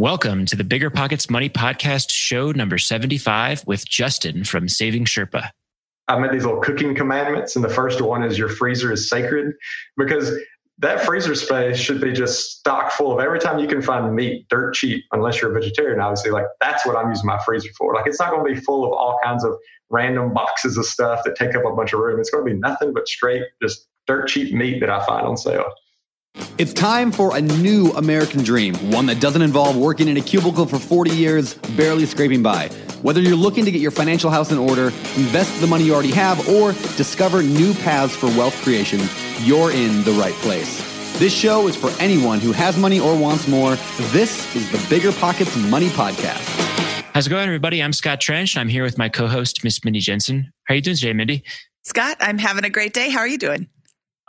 Welcome to the Bigger Pockets Money Podcast, show number 75 with Justin from Saving Sherpa. I made these little cooking commandments, and the first one is your freezer is sacred because that freezer space should be just stock full of every time you can find meat dirt cheap, unless you're a vegetarian, obviously. Like that's what I'm using my freezer for. Like it's not going to be full of all kinds of random boxes of stuff that take up a bunch of room. It's going to be nothing but straight, just dirt cheap meat that I find on sale. It's time for a new American dream, one that doesn't involve working in a cubicle for 40 years, barely scraping by. Whether you're looking to get your financial house in order, invest the money you already have, or discover new paths for wealth creation, you're in the right place. This show is for anyone who has money or wants more. This is the Bigger Pockets Money Podcast. How's it going, everybody? I'm Scott Trench. I'm here with my co-host, Miss Mindy Jensen. How are you doing today, Mindy? Scott, I'm having a great day. How are you doing?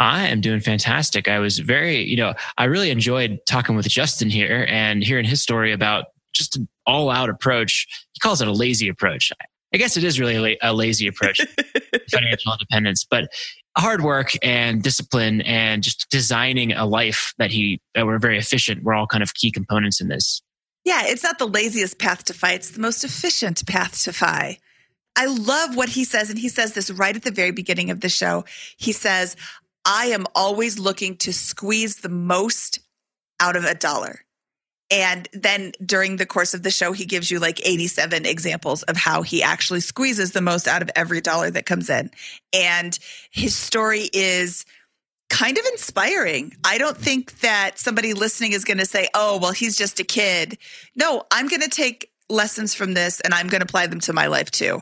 I am doing fantastic. I was very, you know, I really enjoyed talking with Justin here and hearing his story about just an all out approach. He calls it a lazy approach. I guess it is really a, lazy approach, financial independence, but hard work and discipline and just designing a life that he, that we're very efficient. We're all kind of key components in this. Yeah, it's not the laziest path to FI, it's the most efficient path to FI. I love what he says. And he says this right at the very beginning of the show. He says, I am always looking to squeeze the most out of a dollar. And then during the course of the show, he gives you like 87 examples of how he actually squeezes the most out of every dollar that comes in. And his story is kind of inspiring. I don't think that somebody listening is going to say, oh, well, he's just a kid. No, I'm going to take lessons from this and I'm going to apply them to my life too.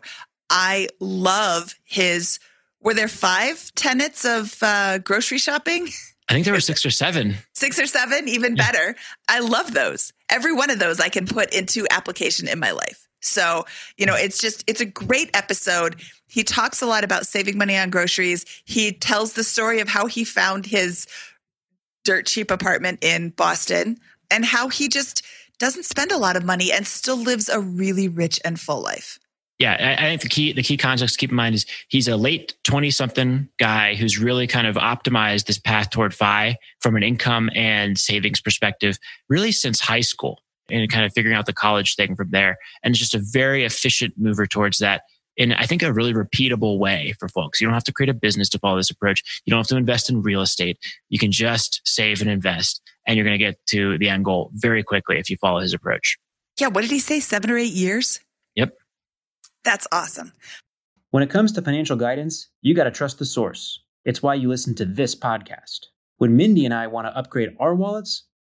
I love his were there five tenets of uh, grocery shopping? I think there were six or seven. Six or seven, even yeah. better. I love those. Every one of those I can put into application in my life. So, you know, it's just, it's a great episode. He talks a lot about saving money on groceries. He tells the story of how he found his dirt cheap apartment in Boston and how he just doesn't spend a lot of money and still lives a really rich and full life yeah, I, I, think the key the key context to keep in mind is he's a late twenty something guy who's really kind of optimized this path toward FI from an income and savings perspective, really since high school, and kind of figuring out the college thing from there. And it's just a very efficient mover towards that in I think a really repeatable way for folks. You don't have to create a business to follow this approach. You don't have to invest in real estate. You can just save and invest, and you're going to get to the end goal very quickly if you follow his approach. Yeah, what did he say? Seven or eight years? Yep. That's awesome. When it comes to financial guidance, you got to trust the source. It's why you listen to this podcast. When Mindy and I want to upgrade our wallets,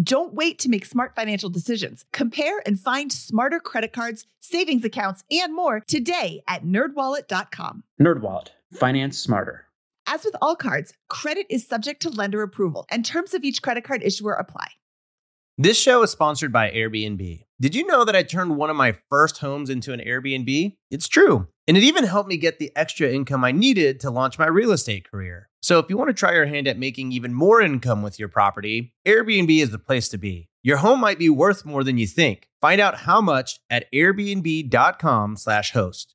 Don't wait to make smart financial decisions. Compare and find smarter credit cards, savings accounts, and more today at nerdwallet.com. NerdWallet, finance smarter. As with all cards, credit is subject to lender approval, and terms of each credit card issuer apply. This show is sponsored by Airbnb. Did you know that I turned one of my first homes into an Airbnb? It's true. And it even helped me get the extra income I needed to launch my real estate career. So if you want to try your hand at making even more income with your property, Airbnb is the place to be. Your home might be worth more than you think. Find out how much at airbnb.com/host.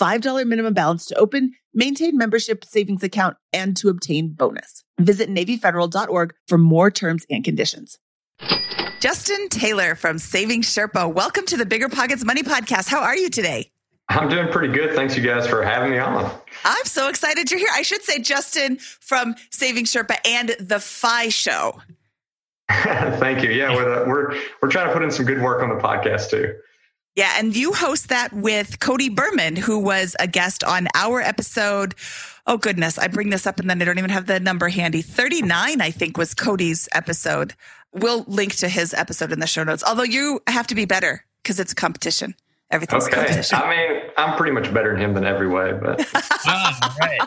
$5 minimum balance to open, maintain membership savings account, and to obtain bonus. Visit NavyFederal.org for more terms and conditions. Justin Taylor from Saving Sherpa, welcome to the Bigger Pockets Money Podcast. How are you today? I'm doing pretty good. Thanks, you guys, for having me on. I'm so excited you're here. I should say, Justin from Saving Sherpa and the FI Show. Thank you. Yeah, we're, we're we're trying to put in some good work on the podcast too. Yeah, and you host that with Cody Berman, who was a guest on our episode. Oh goodness, I bring this up and then I don't even have the number handy. 39, I think, was Cody's episode. We'll link to his episode in the show notes. Although you have to be better because it's a competition. Everything's okay. competition. I mean, I'm pretty much better than him than every way, but ah, right.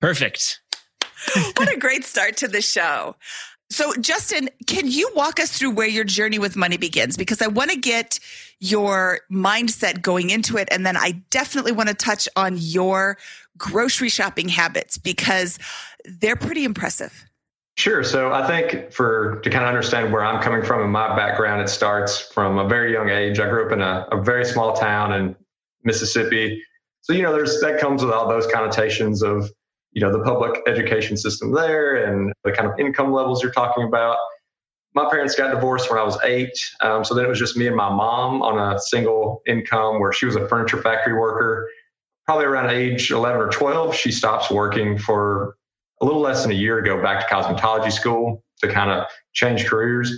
Perfect. what a great start to the show. So, Justin, can you walk us through where your journey with money begins? Because I want to get your mindset going into it. And then I definitely want to touch on your grocery shopping habits because they're pretty impressive. Sure. So I think for to kind of understand where I'm coming from in my background, it starts from a very young age. I grew up in a, a very small town in Mississippi. So, you know, there's that comes with all those connotations of you know the public education system there and the kind of income levels you're talking about my parents got divorced when i was eight um, so then it was just me and my mom on a single income where she was a furniture factory worker probably around age 11 or 12 she stops working for a little less than a year ago back to cosmetology school to kind of change careers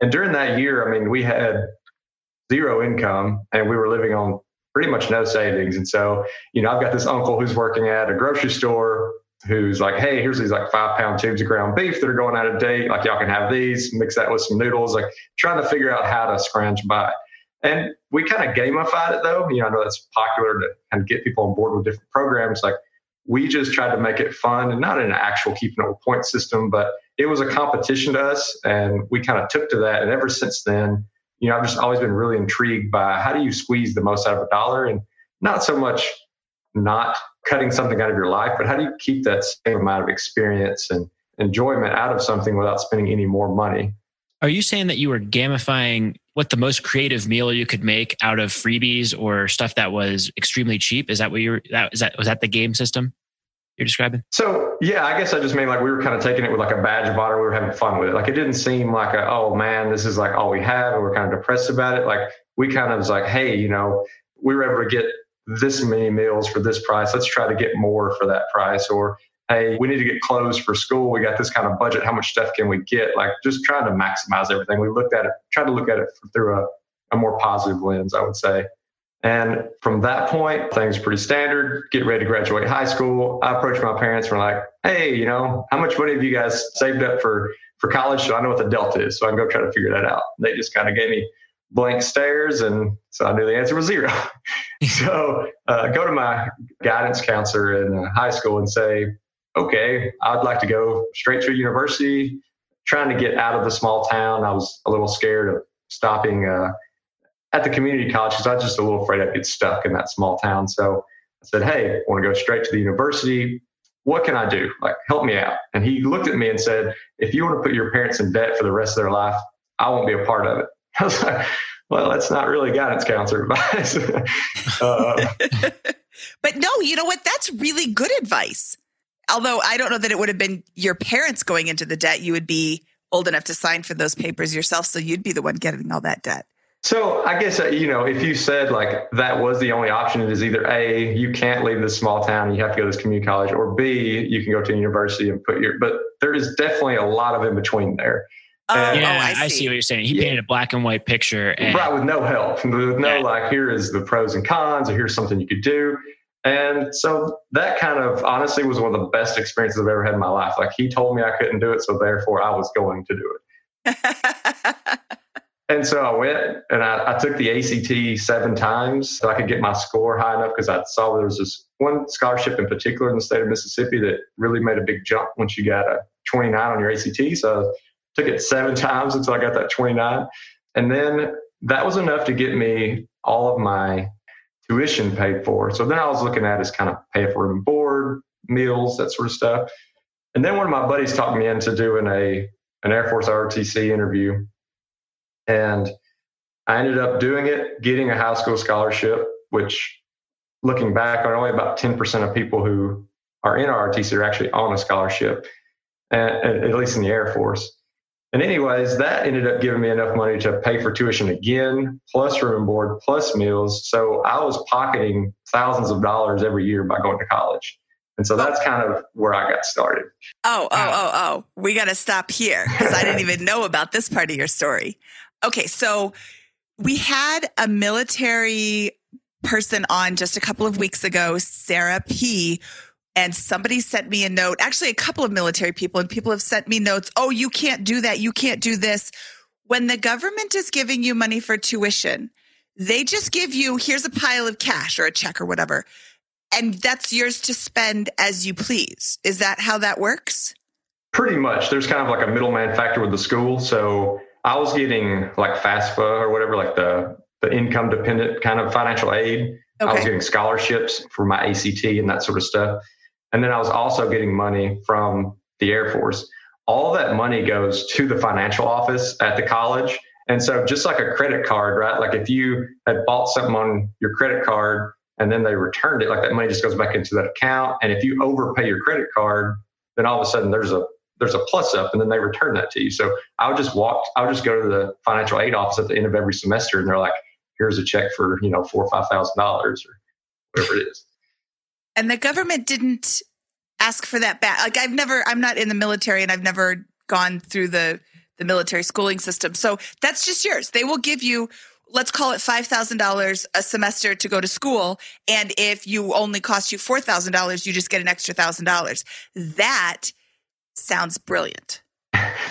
and during that year i mean we had zero income and we were living on pretty much no savings. And so, you know, I've got this uncle who's working at a grocery store who's like, hey, here's these like five pound tubes of ground beef that are going out of date. Like, y'all can have these, mix that with some noodles, like trying to figure out how to scrounge by. And we kind of gamified it though. You know, I know that's popular to kind of get people on board with different programs. Like, we just tried to make it fun and not an actual keeping up point system, but it was a competition to us. And we kind of took to that. And ever since then, you know, I've just always been really intrigued by how do you squeeze the most out of a dollar and not so much not cutting something out of your life, but how do you keep that same amount of experience and enjoyment out of something without spending any more money? Are you saying that you were gamifying what the most creative meal you could make out of freebies or stuff that was extremely cheap? Is that what you were, that, is that, was that the game system? you're describing? So yeah, I guess I just mean like we were kind of taking it with like a badge of honor. We were having fun with it. Like it didn't seem like a oh man, this is like all we have, and we're kind of depressed about it. Like we kind of was like, hey, you know, we were able to get this many meals for this price. Let's try to get more for that price. Or hey, we need to get clothes for school. We got this kind of budget. How much stuff can we get? Like just trying to maximize everything. We looked at it, tried to look at it through a, a more positive lens, I would say. And from that point, things pretty standard. Get ready to graduate high school. I approached my parents were like, hey, you know, how much money have you guys saved up for, for college? So I know what the delta is. So I can go try to figure that out. They just kind of gave me blank stares. And so I knew the answer was zero. so uh, go to my guidance counselor in uh, high school and say, okay, I'd like to go straight to university, trying to get out of the small town. I was a little scared of stopping uh, at the community college because I was just a little afraid I'd get stuck in that small town. So I said, Hey, I want to go straight to the university. What can I do? Like, help me out. And he looked at me and said, If you want to put your parents in debt for the rest of their life, I won't be a part of it. I was like, Well, that's not really guidance counselor advice. uh, but no, you know what? That's really good advice. Although I don't know that it would have been your parents going into the debt. You would be old enough to sign for those papers yourself. So you'd be the one getting all that debt. So I guess uh, you know if you said like that was the only option, it is either a you can't leave this small town and you have to go to this community college, or b you can go to a university and put your. But there is definitely a lot of in between there. Oh, oh, yeah, oh, I, see. I, see. what you're saying. He yeah. painted a black and white picture, and, right, with no help, with no yeah. like here is the pros and cons, or here's something you could do. And so that kind of honestly was one of the best experiences I've ever had in my life. Like he told me I couldn't do it, so therefore I was going to do it. And so I went and I, I, took the ACT seven times so I could get my score high enough because I saw there was this one scholarship in particular in the state of Mississippi that really made a big jump once you got a 29 on your ACT. So I took it seven times until I got that 29. And then that was enough to get me all of my tuition paid for. So then I was looking at is kind of pay for room and board, meals, that sort of stuff. And then one of my buddies talked me into doing a an Air Force ROTC interview and I ended up doing it, getting a high school scholarship, which looking back, are only about 10% of people who are in ROTC are actually on a scholarship, at least in the Air Force. And anyways, that ended up giving me enough money to pay for tuition again, plus room and board, plus meals. So I was pocketing thousands of dollars every year by going to college. And so that's kind of where I got started. Oh, oh, oh, oh. We got to stop here because I didn't even know about this part of your story. Okay. So we had a military person on just a couple of weeks ago, Sarah P. And somebody sent me a note, actually, a couple of military people, and people have sent me notes. Oh, you can't do that. You can't do this. When the government is giving you money for tuition, they just give you, here's a pile of cash or a check or whatever. And that's yours to spend as you please. Is that how that works? Pretty much. There's kind of like a middleman factor with the school. So I was getting like FAFSA or whatever, like the, the income dependent kind of financial aid. Okay. I was getting scholarships for my ACT and that sort of stuff. And then I was also getting money from the Air Force. All that money goes to the financial office at the college. And so just like a credit card, right? Like if you had bought something on your credit card and then they returned it, like that money just goes back into that account. And if you overpay your credit card, then all of a sudden there's a there's a plus up and then they return that to you. So I would just walk, I would just go to the financial aid office at the end of every semester and they're like, here's a check for, you know, four or five thousand dollars or whatever it is. And the government didn't ask for that back. Like I've never, I'm not in the military and I've never gone through the, the military schooling system. So that's just yours. They will give you, let's call it $5,000 a semester to go to school. And if you only cost you $4,000, you just get an extra thousand dollars. That sounds brilliant.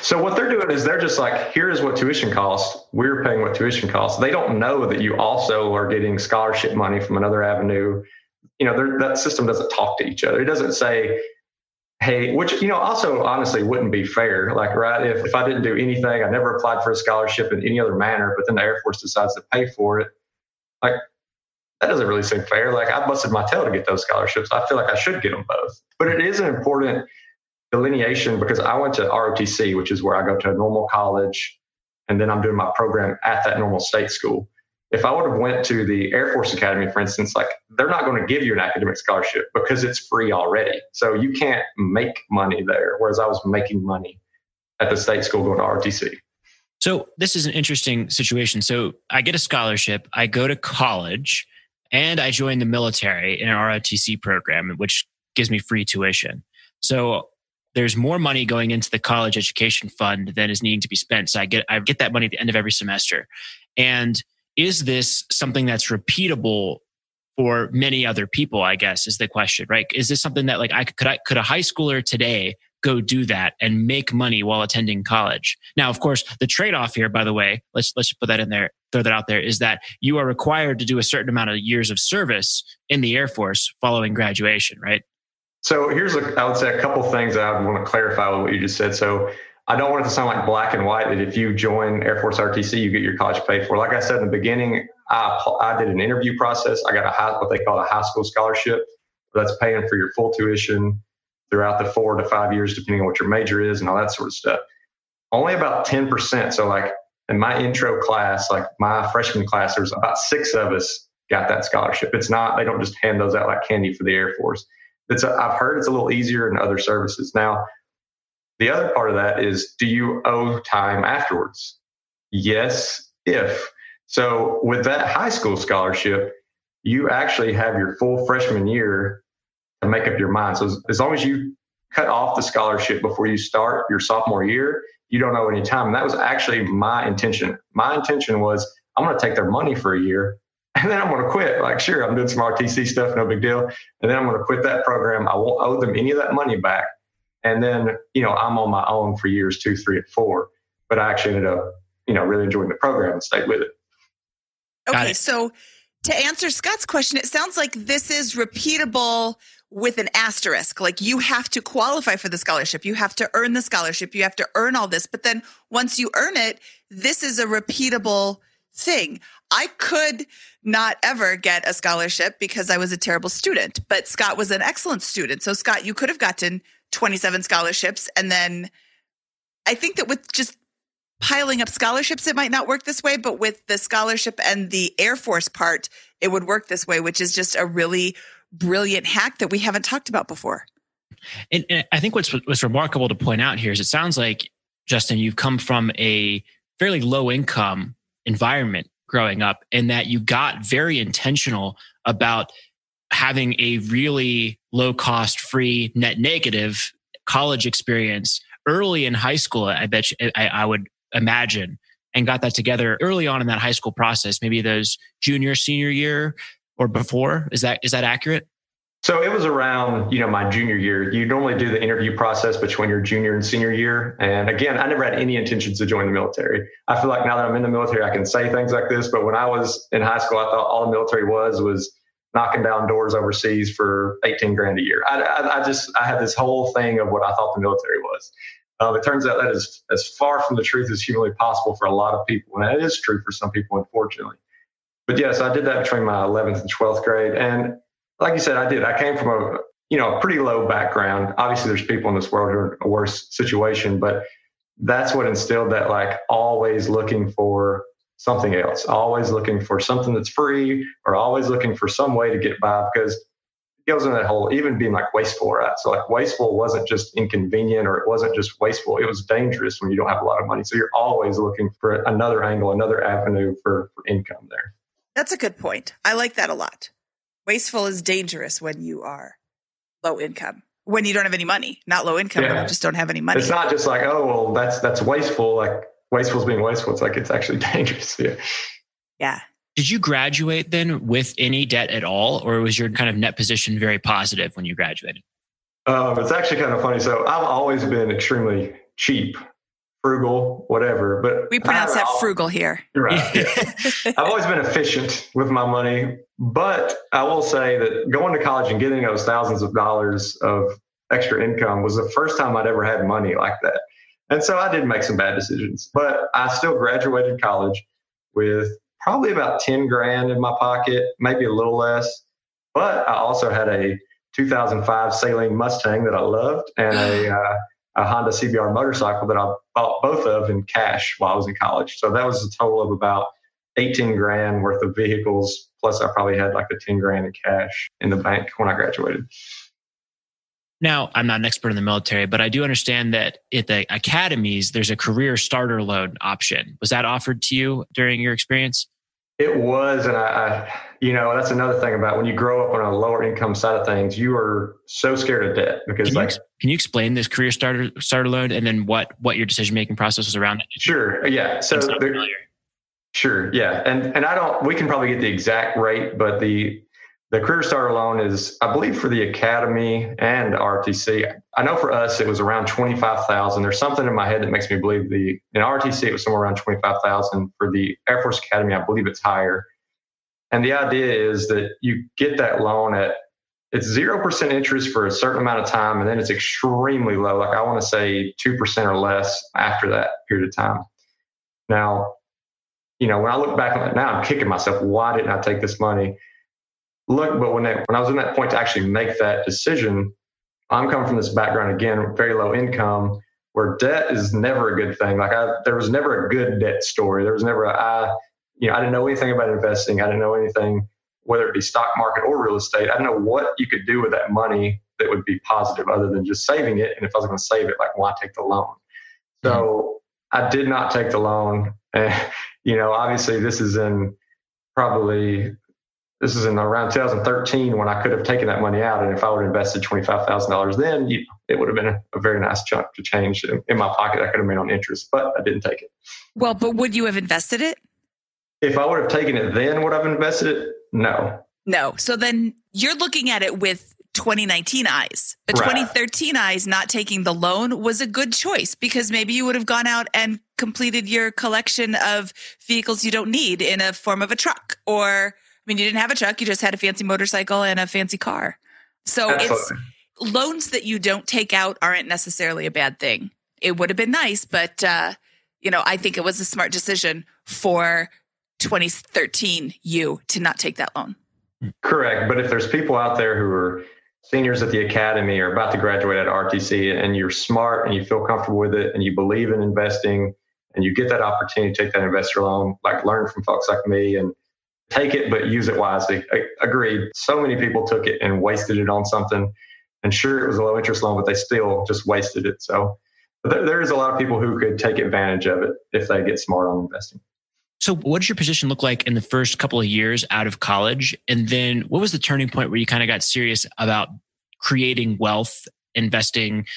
So what they're doing is they're just like, here's what tuition costs. We're paying what tuition costs. They don't know that you also are getting scholarship money from another avenue. You know, that system doesn't talk to each other. It doesn't say, hey, which, you know, also honestly wouldn't be fair. Like, right, if, if I didn't do anything, I never applied for a scholarship in any other manner, but then the Air Force decides to pay for it. Like, that doesn't really seem fair. Like, I busted my tail to get those scholarships. I feel like I should get them both. But it is an important delineation because I went to ROTC, which is where I go to a normal college, and then I'm doing my program at that normal state school. If I would have went to the Air Force Academy, for instance, like they're not going to give you an academic scholarship because it's free already. So you can't make money there. Whereas I was making money at the state school going to ROTC. So this is an interesting situation. So I get a scholarship, I go to college, and I join the military in an ROTC program, which gives me free tuition. So there's more money going into the college education fund than is needing to be spent. So I get I get that money at the end of every semester. And is this something that's repeatable for many other people? I guess is the question, right? Is this something that like I could I could a high schooler today go do that and make money while attending college? Now, of course, the trade off here, by the way, let's let's put that in there, throw that out there, is that you are required to do a certain amount of years of service in the Air Force following graduation, right? So here's, a, I would say, a couple things I want to clarify with what you just said. So I don't want it to sound like black and white that if you join Air Force RTC, you get your college paid for. Like I said in the beginning, I, I did an interview process. I got a high, what they call a high school scholarship. That's paying for your full tuition throughout the four to five years, depending on what your major is and all that sort of stuff. Only about 10%. So, like in my intro class, like my freshman class, there's about six of us got that scholarship. It's not, they don't just hand those out like candy for the Air Force. It's a, I've heard it's a little easier in other services. Now, the other part of that is do you owe time afterwards? Yes, if. So with that high school scholarship, you actually have your full freshman year to make up your mind. So as, as long as you cut off the scholarship before you start your sophomore year, you don't owe any time. And that was actually my intention. My intention was I'm going to take their money for a year and then I'm going to quit. Like, sure, I'm doing some RTC stuff, no big deal. And then I'm going to quit that program. I won't owe them any of that money back. And then, you know, I'm on my own for years two, three, and four. But I actually ended up, you know, really enjoying the program and stayed with it. Okay. It. So to answer Scott's question, it sounds like this is repeatable with an asterisk. Like you have to qualify for the scholarship. You have to earn the scholarship. You have to earn all this. But then once you earn it, this is a repeatable thing. I could not ever get a scholarship because I was a terrible student, but Scott was an excellent student. So, Scott, you could have gotten 27 scholarships. And then I think that with just piling up scholarships, it might not work this way, but with the scholarship and the Air Force part, it would work this way, which is just a really brilliant hack that we haven't talked about before. And, and I think what's what's remarkable to point out here is it sounds like Justin, you've come from a fairly low income environment growing up, and that you got very intentional about having a really low cost, free, net negative college experience early in high school. I bet you, I, I would imagine, and got that together early on in that high school process, maybe those junior, senior year or before. Is that is that accurate? So it was around, you know, my junior year. You normally do the interview process between your junior and senior year. And again, I never had any intentions to join the military. I feel like now that I'm in the military, I can say things like this. But when I was in high school, I thought all the military was was knocking down doors overseas for 18 grand a year. I, I, I just, I had this whole thing of what I thought the military was. Um, it turns out that is as far from the truth as humanly possible for a lot of people. And that is true for some people, unfortunately. But yes, I did that between my 11th and 12th grade. And like you said, I did. I came from a, you know, a pretty low background. Obviously, there's people in this world who are in a worse situation, but that's what instilled that like always looking for something else, always looking for something that's free or always looking for some way to get by because it goes in that whole even being like wasteful, right? So like wasteful wasn't just inconvenient or it wasn't just wasteful. It was dangerous when you don't have a lot of money. So you're always looking for another angle, another avenue for, for income there. That's a good point. I like that a lot. Wasteful is dangerous when you are low income. When you don't have any money, not low income, yeah. but you just don't have any money. It's not just like, oh well, that's that's wasteful. Like wasteful is being wasteful. It's like it's actually dangerous. Yeah. Yeah. Did you graduate then with any debt at all, or was your kind of net position very positive when you graduated? Um, it's actually kind of funny. So I've always been extremely cheap, frugal, whatever. But we pronounce that frugal here. Right. Yeah. I've always been efficient with my money, but I will say that going to college and getting those thousands of dollars of extra income was the first time I'd ever had money like that. And so I did make some bad decisions, but I still graduated college with probably about 10 grand in my pocket, maybe a little less. But I also had a 2005 Saleen Mustang that I loved and a, uh, a Honda CBR motorcycle that I bought both of in cash while I was in college. So that was a total of about 18 grand worth of vehicles. Plus, I probably had like a 10 grand in cash in the bank when I graduated. Now, I'm not an expert in the military, but I do understand that at the academies, there's a career starter loan option. Was that offered to you during your experience? It was. And I, I, you know, that's another thing about when you grow up on a lower income side of things, you are so scared of debt because can like, you, can you explain this career starter, starter loan and then what, what your decision making process was around it? Sure. Yeah. So Sure. Yeah. And, and I don't, we can probably get the exact rate, but the, the Career Starter loan is, I believe, for the Academy and RTC. I know for us it was around twenty five thousand. There's something in my head that makes me believe the in RTC it was somewhere around twenty five thousand. For the Air Force Academy, I believe it's higher. And the idea is that you get that loan at it's zero percent interest for a certain amount of time, and then it's extremely low. Like I want to say two percent or less after that period of time. Now, you know, when I look back on it now, I'm kicking myself. Why didn't I take this money? Look, but when, when I was in that point to actually make that decision, I'm coming from this background again, very low income, where debt is never a good thing. Like I, there was never a good debt story. There was never a, I, you know, I didn't know anything about investing. I didn't know anything, whether it be stock market or real estate. I didn't know what you could do with that money that would be positive other than just saving it. And if I was going to save it, like why take the loan? So mm-hmm. I did not take the loan. And, you know, obviously this is in probably this is in around 2013 when I could have taken that money out. And if I would have invested $25,000 then, you, it would have been a, a, very nice chunk to change in, in, my pocket. I could have made on interest, but I didn't take it. Well, but would you have invested it? If I would have taken it then, would I have invested it? No. No. So then you're looking at it with 2019 eyes. But right. 2013 eyes, not taking the loan was a good choice because maybe you would have gone out and completed your collection of vehicles you don't need in a form of a truck or – mean, you didn't have a truck, you just had a fancy motorcycle and a fancy car. So Absolutely. it's loans that you don't take out aren't necessarily a bad thing. It would have been nice, but uh, you know, I think it was a smart decision for 2013 you to not take that loan. Correct. But if there's people out there who are seniors at the academy or about to graduate at RTC and you're smart and you feel comfortable with it and you believe in investing and you get that opportunity to take that investor loan, like learn from folks like me and take it, but use it wisely. I, agreed. So many people took it and wasted it on something. And sure, it was a low interest loan, but they still just wasted it. So there, there is a lot of people who could take advantage of it if they get smart on investing. So, what did your position look like in the first couple of years out of college? And then, what was the turning point where you kind of got serious about creating wealth, investing,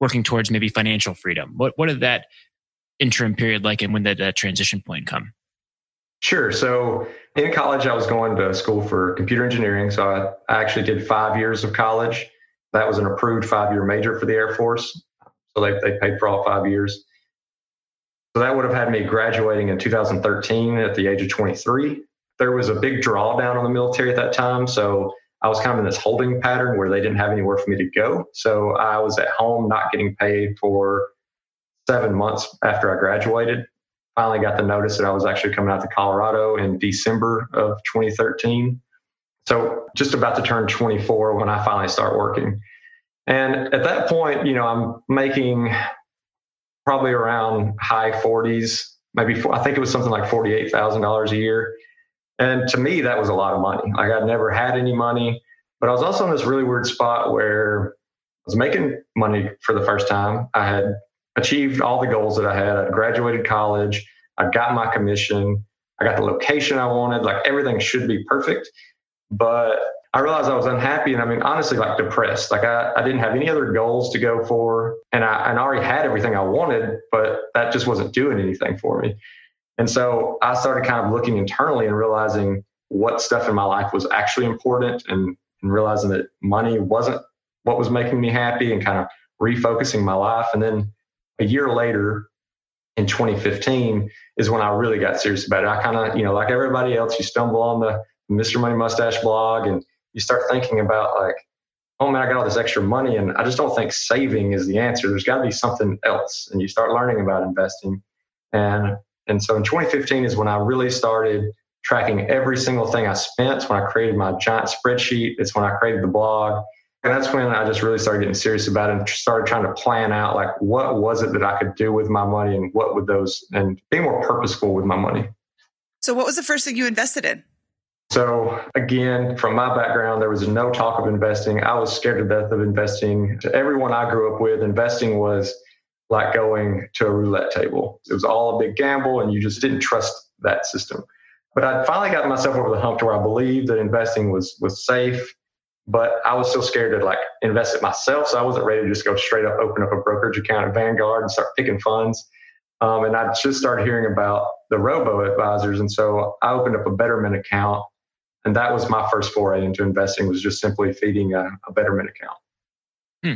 working towards maybe financial freedom? What What did that interim period like, and when did that transition point come? Sure. So, in college, I was going to school for computer engineering. So, I, I actually did five years of college. That was an approved five year major for the Air Force. So, they, they paid for all five years. So that would have had me graduating in 2013 at the age of 23. There was a big drawdown on the military at that time. So I was kind of in this holding pattern where they didn't have anywhere for me to go. So I was at home not getting paid for seven months after I graduated. Finally got the notice that I was actually coming out to Colorado in December of 2013. So just about to turn 24 when I finally start working. And at that point, you know, I'm making probably around high 40s, maybe I think it was something like $48,000 a year. And to me, that was a lot of money. Like I'd never had any money, but I was also in this really weird spot where I was making money for the first time. I had achieved all the goals that I had. I graduated college. I got my commission. I got the location I wanted. Like everything should be perfect. But I realized I was unhappy and I mean, honestly, like depressed. Like I, I didn't have any other goals to go for and I, and I already had everything I wanted, but that just wasn't doing anything for me. And so I started kind of looking internally and realizing what stuff in my life was actually important and, and realizing that money wasn't what was making me happy and kind of refocusing my life. And then a year later, in 2015 is when I really got serious about it. I kind of, you know, like everybody else, you stumble on the Mr. Money Mustache blog and you start thinking about like, oh man, I got all this extra money, and I just don't think saving is the answer. There's got to be something else, and you start learning about investing. And and so in 2015 is when I really started tracking every single thing I spent. When I created my giant spreadsheet, it's when I created the blog. And that's when I just really started getting serious about it and started trying to plan out like what was it that I could do with my money and what would those and being more purposeful with my money. So what was the first thing you invested in? So again, from my background, there was no talk of investing. I was scared to death of investing. To everyone I grew up with, investing was like going to a roulette table. It was all a big gamble and you just didn't trust that system. But I finally got myself over the hump to where I believed that investing was was safe, but I was still scared to like invest it myself. So I wasn't ready to just go straight up open up a brokerage account at Vanguard and start picking funds. Um, and I just started hearing about the robo advisors. And so I opened up a Betterment account and that was my first foray into investing was just simply feeding a, a betterment account hmm.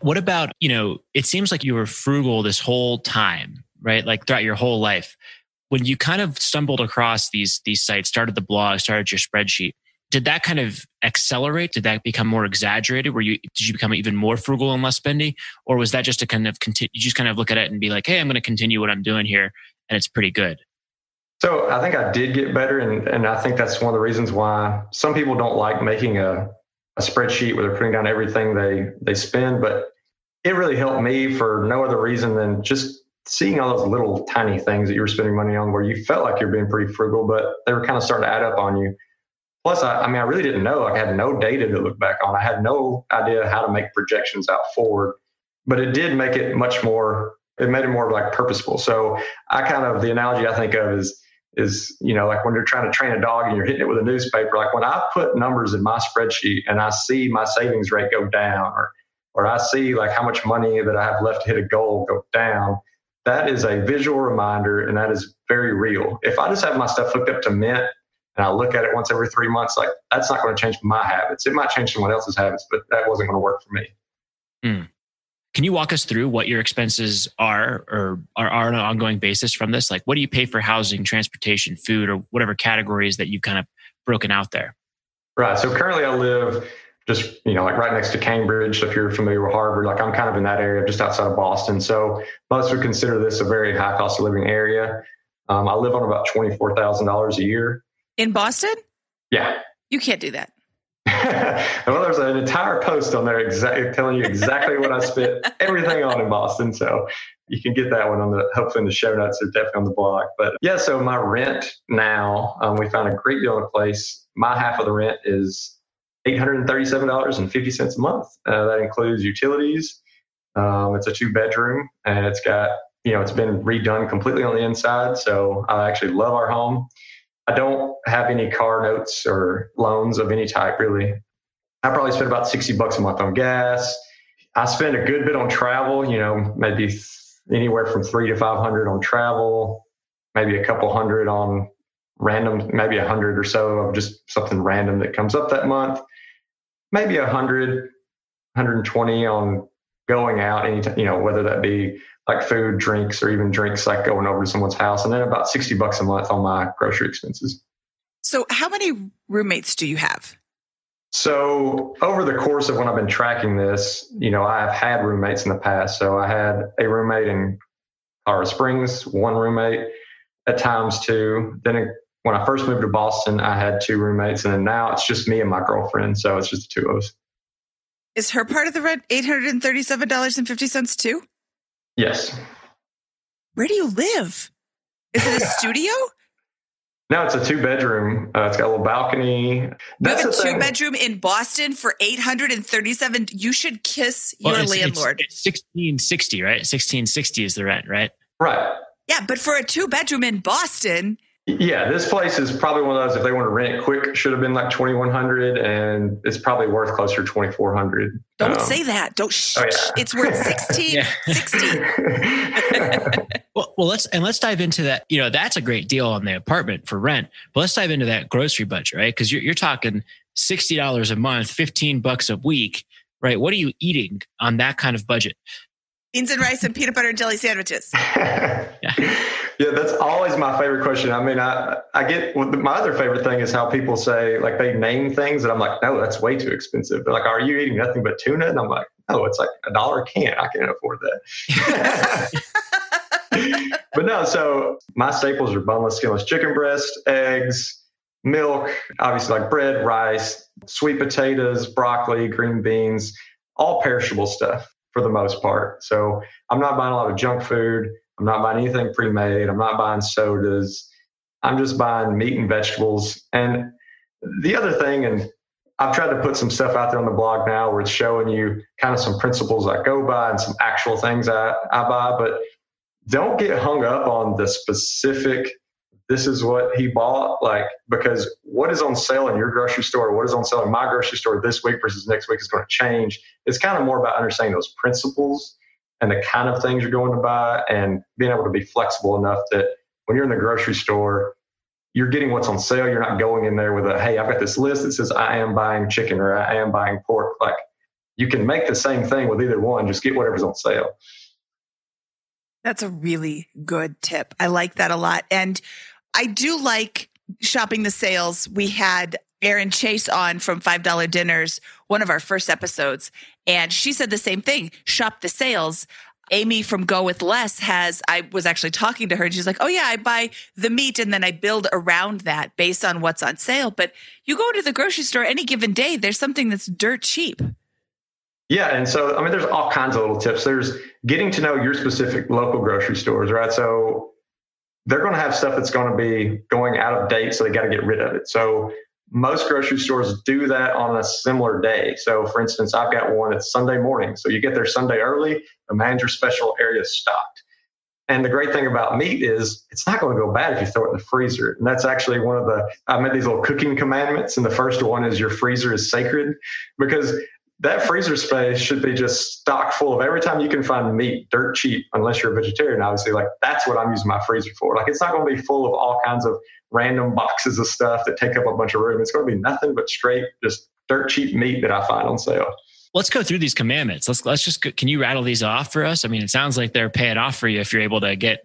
what about you know it seems like you were frugal this whole time right like throughout your whole life when you kind of stumbled across these these sites started the blog started your spreadsheet did that kind of accelerate did that become more exaggerated were you did you become even more frugal and less spendy or was that just a kind of continue you just kind of look at it and be like hey i'm going to continue what i'm doing here and it's pretty good so I think I did get better, and, and I think that's one of the reasons why some people don't like making a, a spreadsheet where they're putting down everything they they spend. But it really helped me for no other reason than just seeing all those little tiny things that you were spending money on where you felt like you're being pretty frugal, but they were kind of starting to add up on you. Plus, I, I mean, I really didn't know. I had no data to look back on. I had no idea how to make projections out forward, but it did make it much more. It made it more like purposeful. So I kind of the analogy I think of is is you know like when you're trying to train a dog and you're hitting it with a newspaper like when i put numbers in my spreadsheet and i see my savings rate go down or or i see like how much money that i have left to hit a goal go down that is a visual reminder and that is very real if i just have my stuff hooked up to mint and i look at it once every three months like that's not going to change my habits it might change someone else's habits but that wasn't going to work for me mm. Can you walk us through what your expenses are or are, are on an ongoing basis from this? Like what do you pay for housing, transportation, food, or whatever categories that you've kind of broken out there? Right. So currently I live just, you know, like right next to Cambridge. If you're familiar with Harvard, like I'm kind of in that area just outside of Boston. So most would consider this a very high cost of living area. Um, I live on about $24,000 a year. In Boston? Yeah. You can't do that. well, there's an entire post on there exactly telling you exactly what I spent everything on in Boston. So you can get that one on the hopefully in the show notes or definitely on the blog. But yeah, so my rent now, um, we found a great deal in a place. My half of the rent is $837.50 a month. Uh, that includes utilities. Um, it's a two bedroom and it's got, you know, it's been redone completely on the inside. So I actually love our home. I don't have any car notes or loans of any type really. I probably spend about 60 bucks a month on gas. I spend a good bit on travel, you know, maybe anywhere from three to 500 on travel, maybe a couple hundred on random, maybe a hundred or so of just something random that comes up that month. Maybe a hundred, 120 on going out anytime, you know, whether that be like food, drinks, or even drinks like going over to someone's house, and then about 60 bucks a month on my grocery expenses. So, how many roommates do you have? So, over the course of when I've been tracking this, you know, I've had roommates in the past. So, I had a roommate in Colorado Springs, one roommate, at times two. Then, when I first moved to Boston, I had two roommates, and then now it's just me and my girlfriend. So, it's just the two of us. Is her part of the rent $837.50 too? Yes. Where do you live? Is it a studio? No, it's a two bedroom. Uh, it's got a little balcony. That's you have a two bedroom in Boston for eight hundred and thirty seven. You should kiss well, your it's, landlord. It's, it's sixteen sixty, right? Sixteen sixty is the rent, right? Right. Yeah, but for a two bedroom in Boston, yeah, this place is probably one of those. If they want to rent it quick, should have been like twenty one hundred, and it's probably worth closer to twenty four hundred. Don't um, say that. Don't. Shh, oh, yeah. It's worth sixteen sixty. well, well, let's and let's dive into that. You know, that's a great deal on the apartment for rent. But let's dive into that grocery budget, right? Because you're you're talking sixty dollars a month, fifteen bucks a week, right? What are you eating on that kind of budget? Beans and rice and peanut butter and jelly sandwiches. yeah. Yeah, that's always my favorite question. I mean, I I get my other favorite thing is how people say like they name things, and I'm like, no, that's way too expensive. They're like, are you eating nothing but tuna? And I'm like, no, it's like a dollar a can. I can't afford that. but no, so my staples are boneless, skinless chicken breast, eggs, milk, obviously like bread, rice, sweet potatoes, broccoli, green beans, all perishable stuff for the most part. So I'm not buying a lot of junk food. I'm not buying anything pre made. I'm not buying sodas. I'm just buying meat and vegetables. And the other thing, and I've tried to put some stuff out there on the blog now where it's showing you kind of some principles I go by and some actual things I, I buy, but don't get hung up on the specific this is what he bought like because what is on sale in your grocery store what is on sale in my grocery store this week versus next week is going to change it's kind of more about understanding those principles and the kind of things you're going to buy and being able to be flexible enough that when you're in the grocery store you're getting what's on sale you're not going in there with a hey i've got this list that says i am buying chicken or i am buying pork like you can make the same thing with either one just get whatever's on sale that's a really good tip. I like that a lot. And I do like shopping the sales. We had Erin Chase on from $5 Dinners, one of our first episodes, and she said the same thing shop the sales. Amy from Go With Less has, I was actually talking to her and she's like, oh, yeah, I buy the meat and then I build around that based on what's on sale. But you go to the grocery store any given day, there's something that's dirt cheap. Yeah. And so, I mean, there's all kinds of little tips. There's getting to know your specific local grocery stores, right? So, they're going to have stuff that's going to be going out of date, so they got to get rid of it. So most grocery stores do that on a similar day. So, for instance, I've got one. It's Sunday morning, so you get there Sunday early. The manager special area is stocked. And the great thing about meat is it's not going to go bad if you throw it in the freezer. And that's actually one of the I made these little cooking commandments. And the first one is your freezer is sacred because that freezer space should be just stocked full of every time you can find meat dirt cheap unless you're a vegetarian obviously like that's what i'm using my freezer for. Like it's not going to be full of all kinds of random boxes of stuff that take up a bunch of room. It's going to be nothing but straight just dirt cheap meat that i find on sale. Let's go through these commandments. Let's let's just can you rattle these off for us? I mean it sounds like they're paying off for you if you're able to get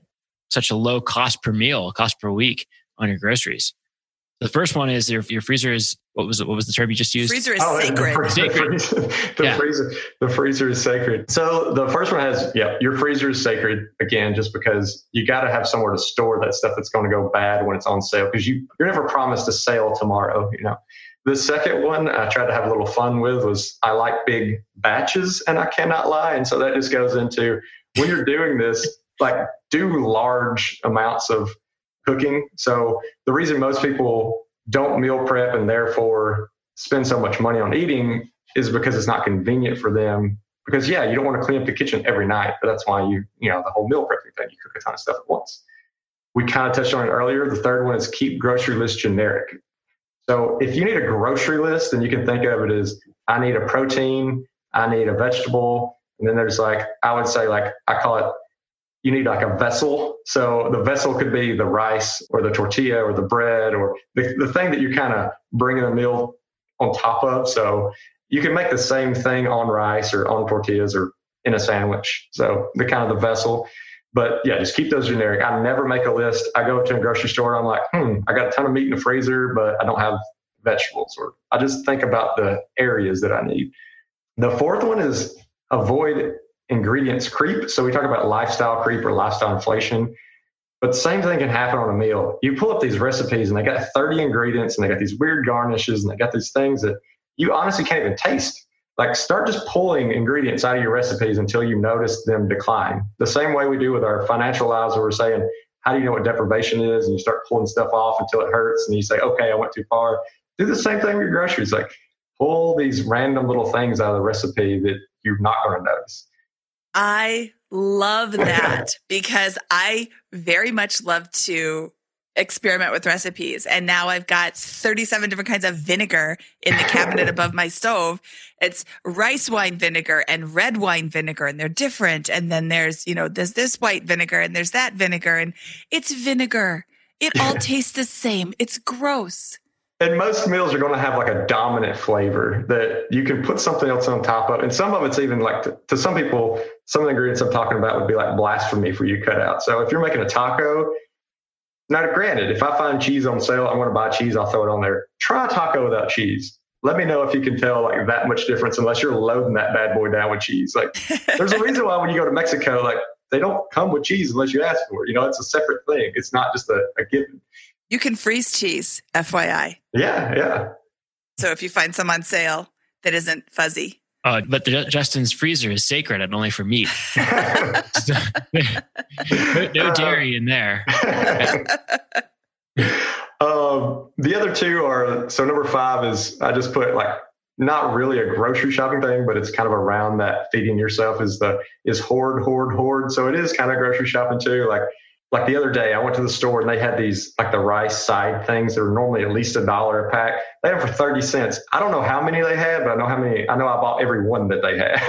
such a low cost per meal cost per week on your groceries the first one is your, your freezer is what was it, what was the term you just used? Freezer is oh, sacred. The, sacred. The, freezer, the, yeah. freezer, the freezer is sacred. So the first one has yeah, your freezer is sacred again, just because you got to have somewhere to store that stuff that's going to go bad when it's on sale because you you're never promised a sale tomorrow. You know, The second one I tried to have a little fun with was I like big batches and I cannot lie. And so that just goes into when you're doing this, like do large amounts of cooking. So the reason most people don't meal prep and therefore spend so much money on eating is because it's not convenient for them. Because yeah, you don't want to clean up the kitchen every night, but that's why you, you know, the whole meal prepping thing, you cook a ton of stuff at once. We kind of touched on it earlier. The third one is keep grocery list generic. So if you need a grocery list, then you can think of it as I need a protein, I need a vegetable, and then there's like I would say like I call it you need like a vessel. So the vessel could be the rice or the tortilla or the bread or the, the thing that you kind of bring in a meal on top of. So you can make the same thing on rice or on tortillas or in a sandwich. So the kind of the vessel. But yeah, just keep those generic. I never make a list. I go to a grocery store and I'm like, hmm, I got a ton of meat in the freezer, but I don't have vegetables. Or I just think about the areas that I need. The fourth one is avoid ingredients creep. So we talk about lifestyle creep or lifestyle inflation. But the same thing can happen on a meal. You pull up these recipes and they got 30 ingredients and they got these weird garnishes and they got these things that you honestly can't even taste. Like start just pulling ingredients out of your recipes until you notice them decline. The same way we do with our financial lives where we're saying, how do you know what deprivation is? And you start pulling stuff off until it hurts and you say, okay, I went too far. Do the same thing with your groceries. Like pull these random little things out of the recipe that you're not going to notice. I love that because I very much love to experiment with recipes. And now I've got 37 different kinds of vinegar in the cabinet above my stove. It's rice wine vinegar and red wine vinegar, and they're different. And then there's, you know, there's this white vinegar and there's that vinegar, and it's vinegar. It all tastes the same. It's gross. And most meals are going to have like a dominant flavor that you can put something else on top of. And some of it's even like to, to some people, some of the ingredients I'm talking about would be like blasphemy for you cut out. So if you're making a taco, now granted, if I find cheese on sale, I want to buy cheese, I'll throw it on there. Try a taco without cheese. Let me know if you can tell like that much difference unless you're loading that bad boy down with cheese. Like there's a reason why when you go to Mexico, like they don't come with cheese unless you ask for it. You know, it's a separate thing. It's not just a, a given. You can freeze cheese, FYI. Yeah, yeah. So if you find some on sale that isn't fuzzy. Uh, but the, Justin's freezer is sacred and only for meat. no, no, dairy in there. um, the other two are so number five is I just put like not really a grocery shopping thing, but it's kind of around that feeding yourself is the is hoard, hoard, hoard. So it is kind of grocery shopping too. Like like the other day, I went to the store and they had these like the rice side things that are normally at least a dollar a pack. They have for 30 cents. I don't know how many they had, but I know how many. I know I bought every one that they had.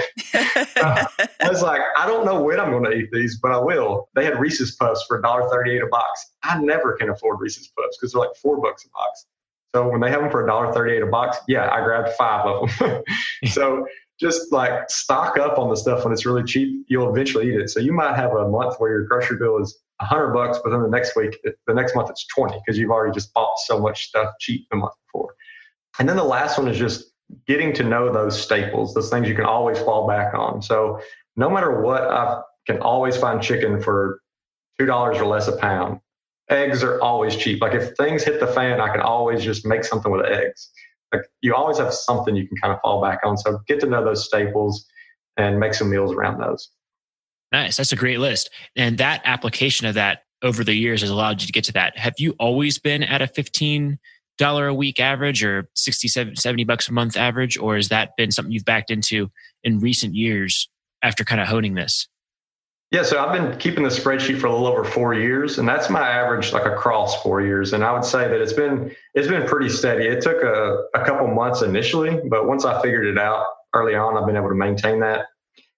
uh, I was like, I don't know when I'm going to eat these, but I will. They had Reese's Puffs for $1.38 a box. I never can afford Reese's Puffs because they're like four bucks a box. So when they have them for $1.38 a box, yeah, I grabbed five of them. so just like stock up on the stuff when it's really cheap. You'll eventually eat it. So you might have a month where your grocery bill is hundred bucks, but then the next week, the next month it's 20 because you've already just bought so much stuff cheap the month before. And then the last one is just getting to know those staples, those things you can always fall back on. So no matter what, I can always find chicken for $2 or less a pound. Eggs are always cheap. Like if things hit the fan, I can always just make something with eggs. Like you always have something you can kind of fall back on. So get to know those staples and make some meals around those. Nice. That's a great list. And that application of that over the years has allowed you to get to that. Have you always been at a 15 dollar a week average or 60 70 bucks a month average or has that been something you've backed into in recent years after kind of honing this yeah so i've been keeping the spreadsheet for a little over four years and that's my average like across four years and i would say that it's been it's been pretty steady it took a, a couple months initially but once i figured it out early on i've been able to maintain that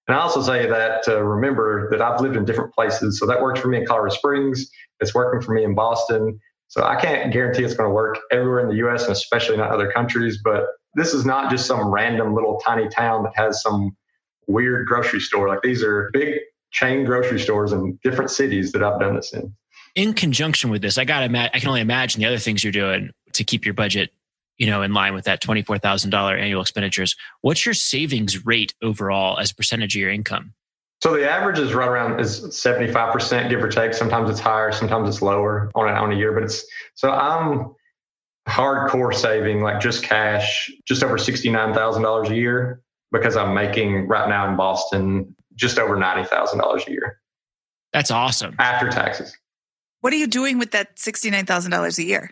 and I also say that to remember that I've lived in different places. So that works for me in Colorado Springs. It's working for me in Boston. So I can't guarantee it's going to work everywhere in the US and especially not other countries. But this is not just some random little tiny town that has some weird grocery store. Like these are big chain grocery stores in different cities that I've done this in. In conjunction with this, I got to I can only imagine the other things you're doing to keep your budget you know, in line with that $24,000 annual expenditures. What's your savings rate overall as a percentage of your income? So the average is right around is 75%, give or take. Sometimes it's higher, sometimes it's lower on a, on a year, but it's, so I'm, hardcore saving, like just cash, just over $69,000 a year because I'm making right now in Boston just over $90,000 a year. That's awesome. After taxes. What are you doing with that $69,000 a year?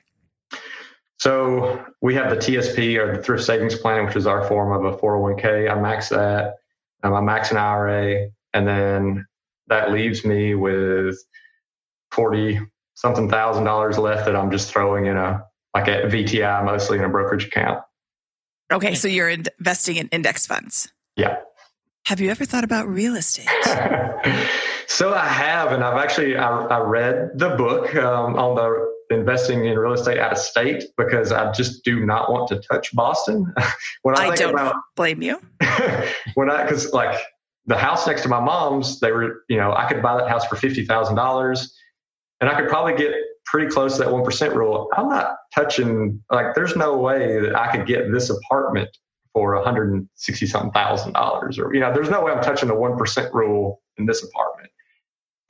So we have the TSP or the thrift savings plan, which is our form of a 401k. I max that. Um, I max an IRA, and then that leaves me with 40 something thousand dollars left that I'm just throwing in a like a VTI, mostly in a brokerage account. Okay, so you're investing in index funds. Yeah. Have you ever thought about real estate? so I have, and I've actually I, I read the book um, on the investing in real estate out of state because I just do not want to touch Boston. when I, I don't about, blame you. when I because like the house next to my mom's, they were you know I could buy that house for fifty thousand dollars and I could probably get pretty close to that 1% rule. I'm not touching, like, there's no way that I could get this apartment for 160 something thousand dollars or, you know, there's no way I'm touching the 1% rule in this apartment.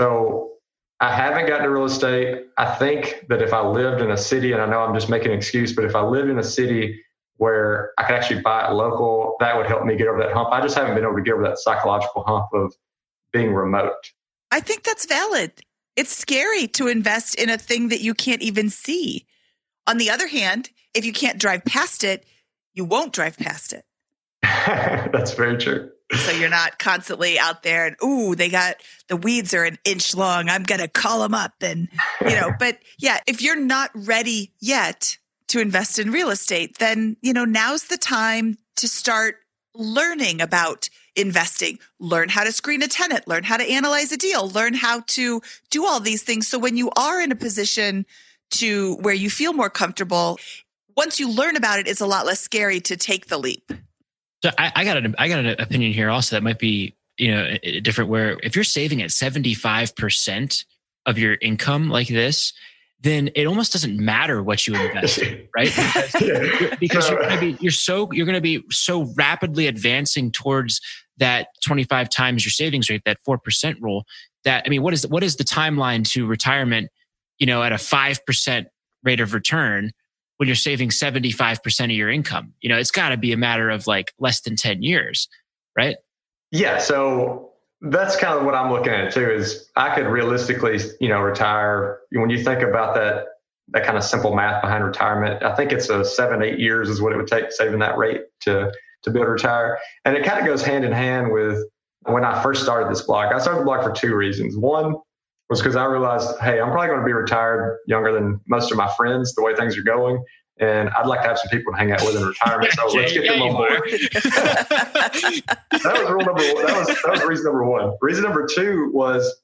So I haven't gotten to real estate. I think that if I lived in a city, and I know I'm just making an excuse, but if I lived in a city where I could actually buy it local, that would help me get over that hump. I just haven't been able to get over that psychological hump of being remote. I think that's valid. It's scary to invest in a thing that you can't even see. On the other hand, if you can't drive past it, you won't drive past it. That's very true. So you're not constantly out there and ooh, they got the weeds are an inch long. I'm gonna call them up and you know. but yeah, if you're not ready yet to invest in real estate, then you know now's the time to start learning about investing, learn how to screen a tenant, learn how to analyze a deal, learn how to do all these things. So when you are in a position to where you feel more comfortable, once you learn about it, it's a lot less scary to take the leap. So I, I got an I got an opinion here also that might be you know different. Where if you're saving at seventy five percent of your income like this, then it almost doesn't matter what you invest in, right? Because, because you're going to be you're so you're going to be so rapidly advancing towards that 25 times your savings rate, that four percent rule. That I mean, what is what is the timeline to retirement? You know, at a five percent rate of return when you're saving 75 percent of your income. You know, it's got to be a matter of like less than 10 years, right? Yeah. So that's kind of what I'm looking at too. Is I could realistically, you know, retire. When you think about that, that kind of simple math behind retirement, I think it's a seven, eight years is what it would take saving that rate to to be able to retire. And it kind of goes hand in hand with when I first started this blog. I started the blog for two reasons. One was because I realized, hey, I'm probably going to be retired younger than most of my friends, the way things are going and I'd like to have some people to hang out with in retirement. So let's get them on board. that was rule number one. That was that was reason number one. Reason number two was,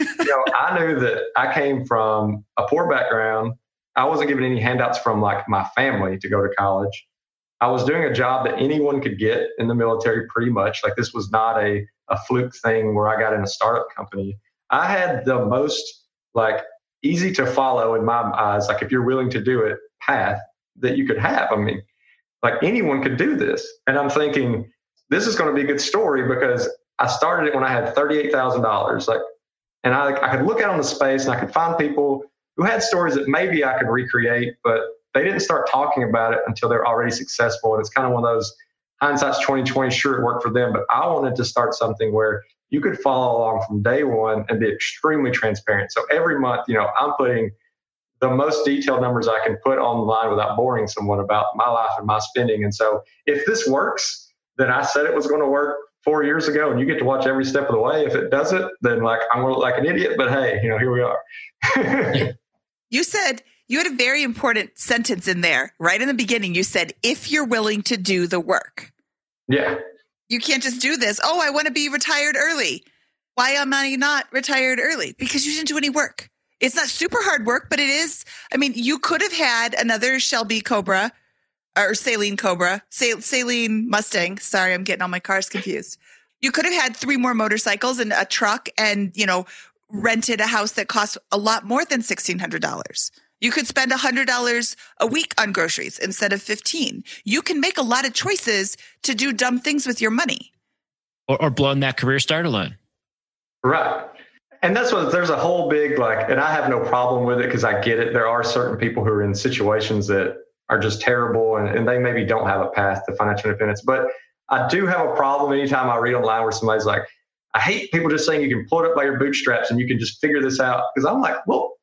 you know, I knew that I came from a poor background. I wasn't given any handouts from like my family to go to college. I was doing a job that anyone could get in the military pretty much. Like this was not a, a fluke thing where I got in a startup company. I had the most like easy to follow in my eyes. Like if you're willing to do it, path that you could have. I mean, like anyone could do this. And I'm thinking, this is going to be a good story because I started it when I had $38,000. Like, and I, I could look out on the space and I could find people who had stories that maybe I could recreate, but they didn't start talking about it until they're already successful. And it's kind of one of those hindsight's 2020. Sure, it worked for them, but I wanted to start something where you could follow along from day one and be extremely transparent. So every month, you know, I'm putting the most detailed numbers I can put online without boring someone about my life and my spending. And so if this works, then I said it was going to work four years ago and you get to watch every step of the way. If it doesn't, then like I'm going to look like an idiot, but hey, you know, here we are. you said you had a very important sentence in there right in the beginning. You said, if you're willing to do the work. Yeah. You can't just do this. Oh, I want to be retired early. Why am I not retired early? Because you didn't do any work. It's not super hard work, but it is. I mean, you could have had another Shelby Cobra or Saleen Cobra, Saleen Mustang. Sorry, I'm getting all my cars confused. You could have had three more motorcycles and a truck and, you know, rented a house that costs a lot more than $1,600. You could spend $100 a week on groceries instead of 15. You can make a lot of choices to do dumb things with your money. Or, or blown that career start alone. Right. and that's what there's a whole big like, and I have no problem with it because I get it. There are certain people who are in situations that are just terrible and, and they maybe don't have a path to financial independence. But I do have a problem anytime I read online where somebody's like, I hate people just saying you can pull it up by your bootstraps and you can just figure this out. Because I'm like, well,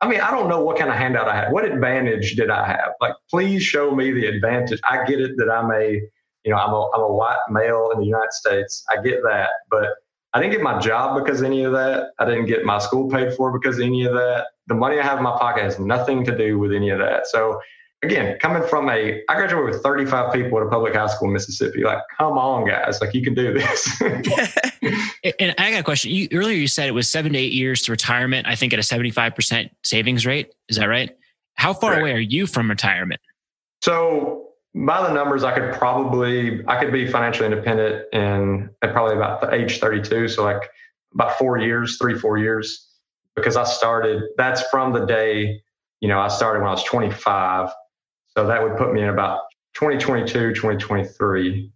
I mean, I don't know what kind of handout I had. What advantage did I have? Like, please show me the advantage. I get it that I'm a, you know, I'm a, I'm a white male in the United States. I get that. But I didn't get my job because any of that. I didn't get my school paid for because any of that. The money I have in my pocket has nothing to do with any of that. So again, coming from a, I graduated with 35 people at a public high school in Mississippi. Like, come on, guys, like you can do this. and I got a question. You, earlier, you said it was seven to eight years to retirement. I think at a 75% savings rate. Is that right? How far away are you from retirement? So by the numbers, I could probably I could be financially independent in at probably about the age 32. So like about four years, three four years, because I started. That's from the day you know I started when I was 25. So that would put me in about 2022, 2023.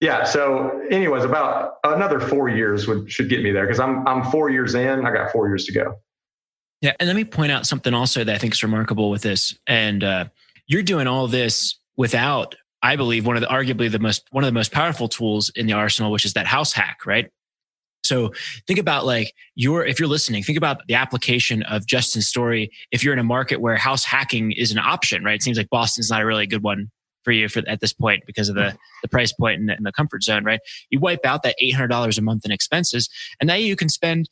Yeah. So, anyways, about another four years would should get me there because I'm I'm four years in. I got four years to go. Yeah, and let me point out something also that I think is remarkable with this. And uh, you're doing all this without, I believe, one of the arguably the most one of the most powerful tools in the arsenal, which is that house hack, right? So think about like your if you're listening, think about the application of Justin's story. If you're in a market where house hacking is an option, right? It seems like Boston's not a really good one for you for at this point because of the the price point and the, and the comfort zone, right? You wipe out that eight hundred dollars a month in expenses, and now you can spend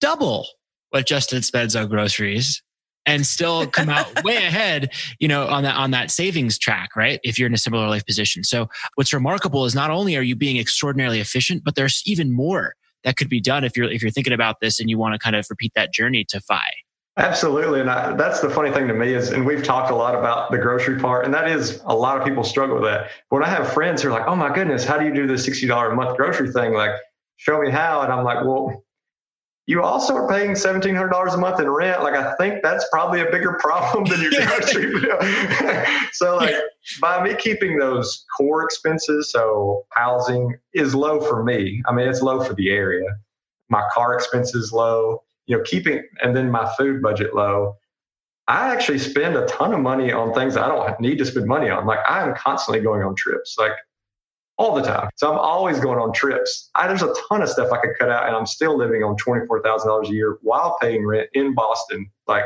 double what Justin spends on groceries and still come out way ahead, you know, on that on that savings track, right? If you're in a similar life position. So what's remarkable is not only are you being extraordinarily efficient, but there's even more that could be done if you're if you're thinking about this and you want to kind of repeat that journey to FI. Absolutely, and I, that's the funny thing to me is, and we've talked a lot about the grocery part, and that is a lot of people struggle with that. When I have friends who are like, "Oh my goodness, how do you do the sixty dollar a month grocery thing?" Like, show me how, and I'm like, "Well, you also are paying seventeen hundred dollars a month in rent. Like I think that's probably a bigger problem than your grocery bill. so like by me keeping those core expenses, so housing is low for me. I mean it's low for the area. My car expenses low. You know, keeping and then my food budget low. I actually spend a ton of money on things I don't need to spend money on. Like I'm constantly going on trips. Like all the time. So I'm always going on trips. I, there's a ton of stuff I could cut out, and I'm still living on twenty four thousand dollars a year while paying rent in Boston. Like,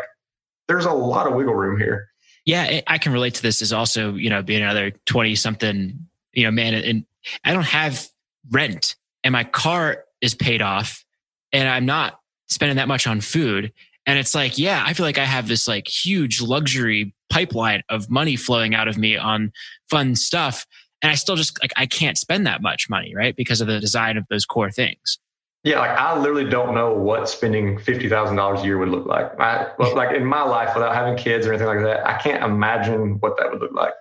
there's a lot of wiggle room here. Yeah, I can relate to this. As also, you know, being another twenty something, you know, man, and I don't have rent, and my car is paid off, and I'm not spending that much on food. And it's like, yeah, I feel like I have this like huge luxury pipeline of money flowing out of me on fun stuff and I still just like I can't spend that much money, right? Because of the design of those core things. Yeah, like I literally don't know what spending fifty thousand dollars a year would look like. I, like in my life, without having kids or anything like that, I can't imagine what that would look like.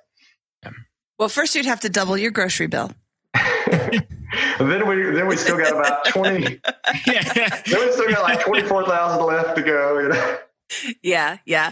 Well, first you'd have to double your grocery bill. then we then we still got about twenty. yeah. Then we still got like twenty four thousand left to go. You know? Yeah, yeah.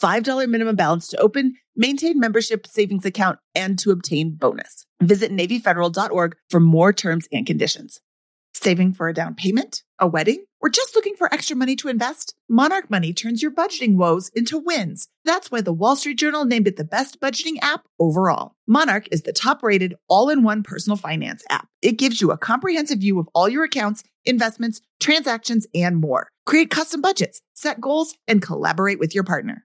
$5 minimum balance to open, maintain membership savings account, and to obtain bonus. Visit NavyFederal.org for more terms and conditions. Saving for a down payment, a wedding, or just looking for extra money to invest? Monarch Money turns your budgeting woes into wins. That's why the Wall Street Journal named it the best budgeting app overall. Monarch is the top rated all in one personal finance app. It gives you a comprehensive view of all your accounts, investments, transactions, and more. Create custom budgets, set goals, and collaborate with your partner.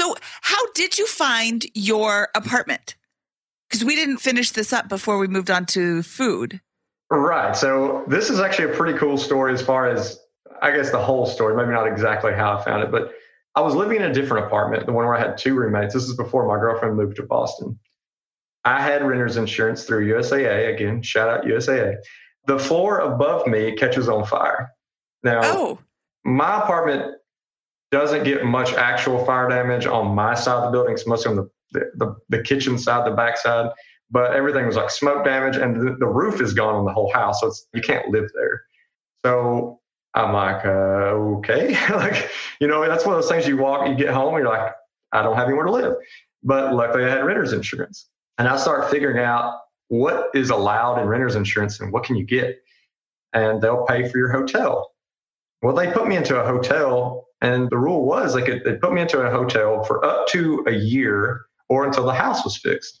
So, how did you find your apartment? Because we didn't finish this up before we moved on to food. Right. So, this is actually a pretty cool story as far as, I guess, the whole story. Maybe not exactly how I found it, but I was living in a different apartment, the one where I had two roommates. This is before my girlfriend moved to Boston. I had renter's insurance through USAA. Again, shout out USAA. The floor above me catches on fire. Now, Oh, my apartment doesn't get much actual fire damage on my side of the building. It's mostly on the, the, the, the kitchen side, the back side. But everything was like smoke damage, and the, the roof is gone on the whole house. So you can't live there. So I'm like, uh, okay. like, you know, that's one of those things you walk, you get home, you're like, I don't have anywhere to live. But luckily, I had renter's insurance. And I start figuring out what is allowed in renter's insurance and what can you get. And they'll pay for your hotel. Well, they put me into a hotel, and the rule was like it, they put me into a hotel for up to a year or until the house was fixed.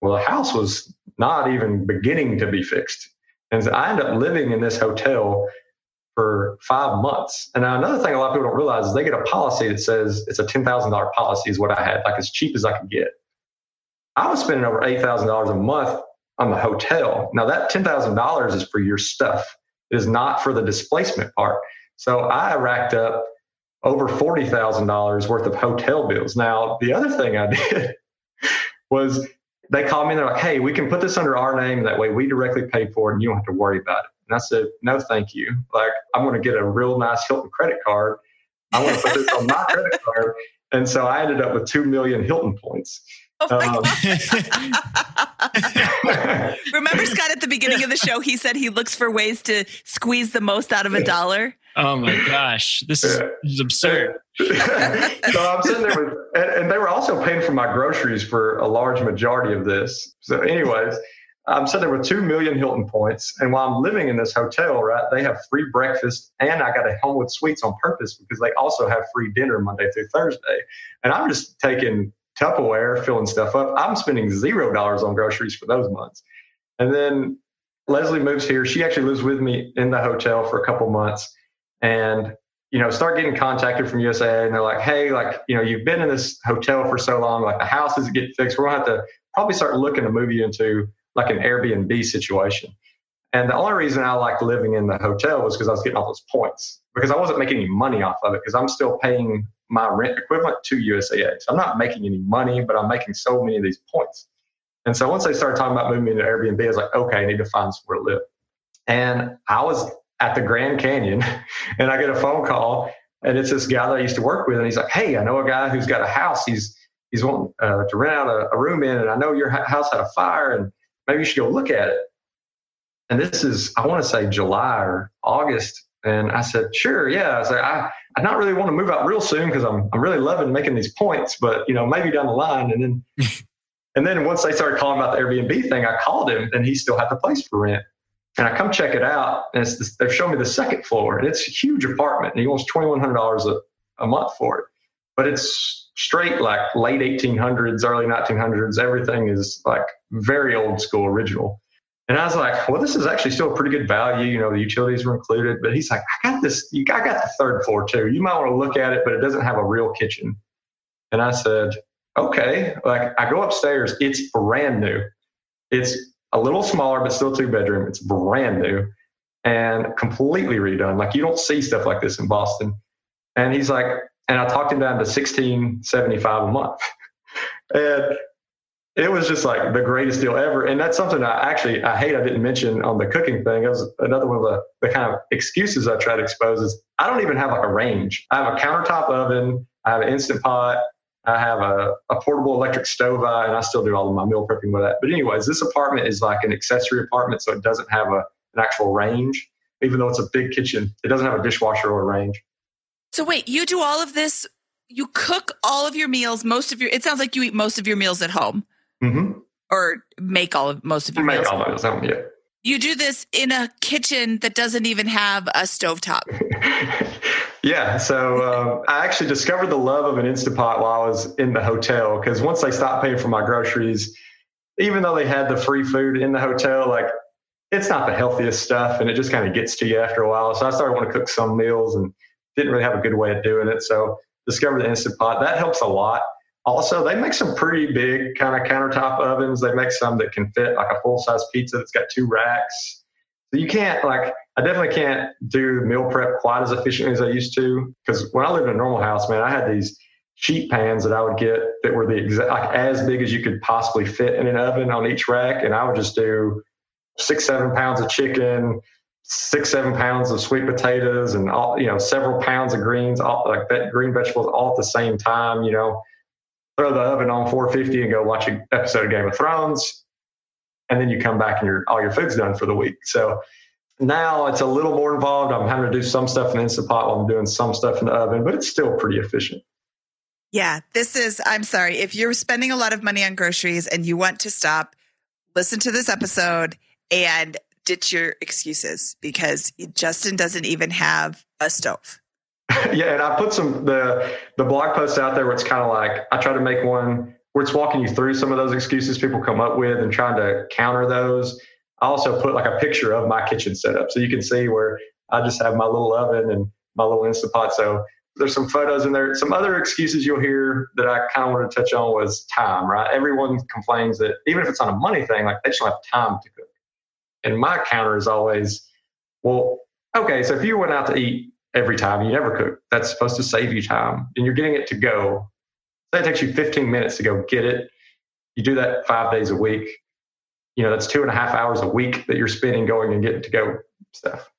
Well, the house was not even beginning to be fixed, and so I ended up living in this hotel for five months. And now another thing a lot of people don't realize is they get a policy that says it's a ten thousand dollar policy is what I had, like as cheap as I could get. I was spending over eight thousand dollars a month on the hotel. Now that ten thousand dollars is for your stuff. It is not for the displacement part. So I racked up over forty thousand dollars worth of hotel bills. Now the other thing I did was they called me and they're like, "Hey, we can put this under our name. That way, we directly pay for it, and you don't have to worry about it." And I said, "No, thank you. Like, I'm going to get a real nice Hilton credit card. I want to put this on my credit card." And so I ended up with two million Hilton points. oh Um, Remember Scott at the beginning of the show? He said he looks for ways to squeeze the most out of a dollar. Oh my gosh, this is, is absurd. so I'm sitting there with, and, and they were also paying for my groceries for a large majority of this. So, anyways, I'm sitting there with two million Hilton points, and while I'm living in this hotel, right, they have free breakfast, and I got a Homewood Suites on purpose because they also have free dinner Monday through Thursday, and I'm just taking Tupperware, filling stuff up. I'm spending zero dollars on groceries for those months, and then Leslie moves here. She actually lives with me in the hotel for a couple months, and you know, start getting contacted from USAA and they're like, hey, like, you know, you've been in this hotel for so long, like the house isn't getting fixed. We're gonna have to probably start looking to move you into like an Airbnb situation. And the only reason I liked living in the hotel was because I was getting all those points because I wasn't making any money off of it because I'm still paying my rent equivalent to USAA. So I'm not making any money, but I'm making so many of these points. And so once they started talking about moving into Airbnb, I was like, okay, I need to find somewhere to live. And I was at the Grand Canyon and I get a phone call and it's this guy that I used to work with. And he's like, Hey, I know a guy who's got a house. He's, he's wanting uh, to rent out a, a, room in, and I know your house had a fire and maybe you should go look at it. And this is, I want to say July or August. And I said, sure. Yeah. I said, I, I not really want to move out real soon because I'm, I'm really loving making these points, but you know, maybe down the line. And then, and then once they started calling about the Airbnb thing, I called him and he still had the place for rent. And I come check it out, and this, they've shown me the second floor, and it's a huge apartment, and he wants twenty one hundred dollars a month for it. But it's straight like late eighteen hundreds, early nineteen hundreds. Everything is like very old school, original. And I was like, well, this is actually still a pretty good value. You know, the utilities were included. But he's like, I got this. You, I got the third floor too. You might want to look at it, but it doesn't have a real kitchen. And I said, okay. Like I go upstairs, it's brand new. It's a little smaller, but still two bedroom. It's brand new and completely redone. Like you don't see stuff like this in Boston. And he's like, and I talked him down to 1675 a month. and it was just like the greatest deal ever. And that's something I actually I hate I didn't mention on the cooking thing. It was another one of the, the kind of excuses I try to expose is I don't even have like a range. I have a countertop oven, I have an instant pot, I have a, a portable electric stove, and I still do all of my meal prepping with that. But anyways, this apartment is like an accessory apartment, so it doesn't have a, an actual range. Even though it's a big kitchen, it doesn't have a dishwasher or a range. So wait, you do all of this. You cook all of your meals. Most of your. It sounds like you eat most of your meals at home. Mm-hmm. Or make all of most of your Make meals. all those. Um, yeah. You do this in a kitchen that doesn't even have a stovetop. yeah. So um, I actually discovered the love of an Instapot while I was in the hotel because once they stopped paying for my groceries, even though they had the free food in the hotel, like it's not the healthiest stuff and it just kind of gets to you after a while. So I started wanting to cook some meals and didn't really have a good way of doing it. So discovered the Instant Pot. That helps a lot. Also, they make some pretty big kind of countertop ovens. They make some that can fit like a full size pizza that's got two racks. So you can't like I definitely can't do meal prep quite as efficiently as I used to. Because when I lived in a normal house, man, I had these sheet pans that I would get that were the exact like as big as you could possibly fit in an oven on each rack, and I would just do six, seven pounds of chicken, six, seven pounds of sweet potatoes, and all you know, several pounds of greens, all like that green vegetables, all at the same time. You know, throw the oven on 450 and go watch an episode of Game of Thrones, and then you come back and your all your food's done for the week. So now it's a little more involved. I'm having to do some stuff in the Instant Pot while I'm doing some stuff in the oven, but it's still pretty efficient. Yeah, this is, I'm sorry, if you're spending a lot of money on groceries and you want to stop, listen to this episode and ditch your excuses because Justin doesn't even have a stove. yeah, and I put some the the blog post out there where it's kind of like I try to make one where it's walking you through some of those excuses people come up with and trying to counter those. I also put like a picture of my kitchen setup so you can see where I just have my little oven and my little instant pot. So there's some photos in there. Some other excuses you'll hear that I kind of want to touch on was time, right? Everyone complains that even if it's on a money thing, like they just don't have time to cook. And my counter is always, well, okay, so if you went out to eat every time you never cook, that's supposed to save you time and you're getting it to go. It takes you 15 minutes to go get it. You do that five days a week. You know, that's two and a half hours a week that you're spending going and getting to go stuff.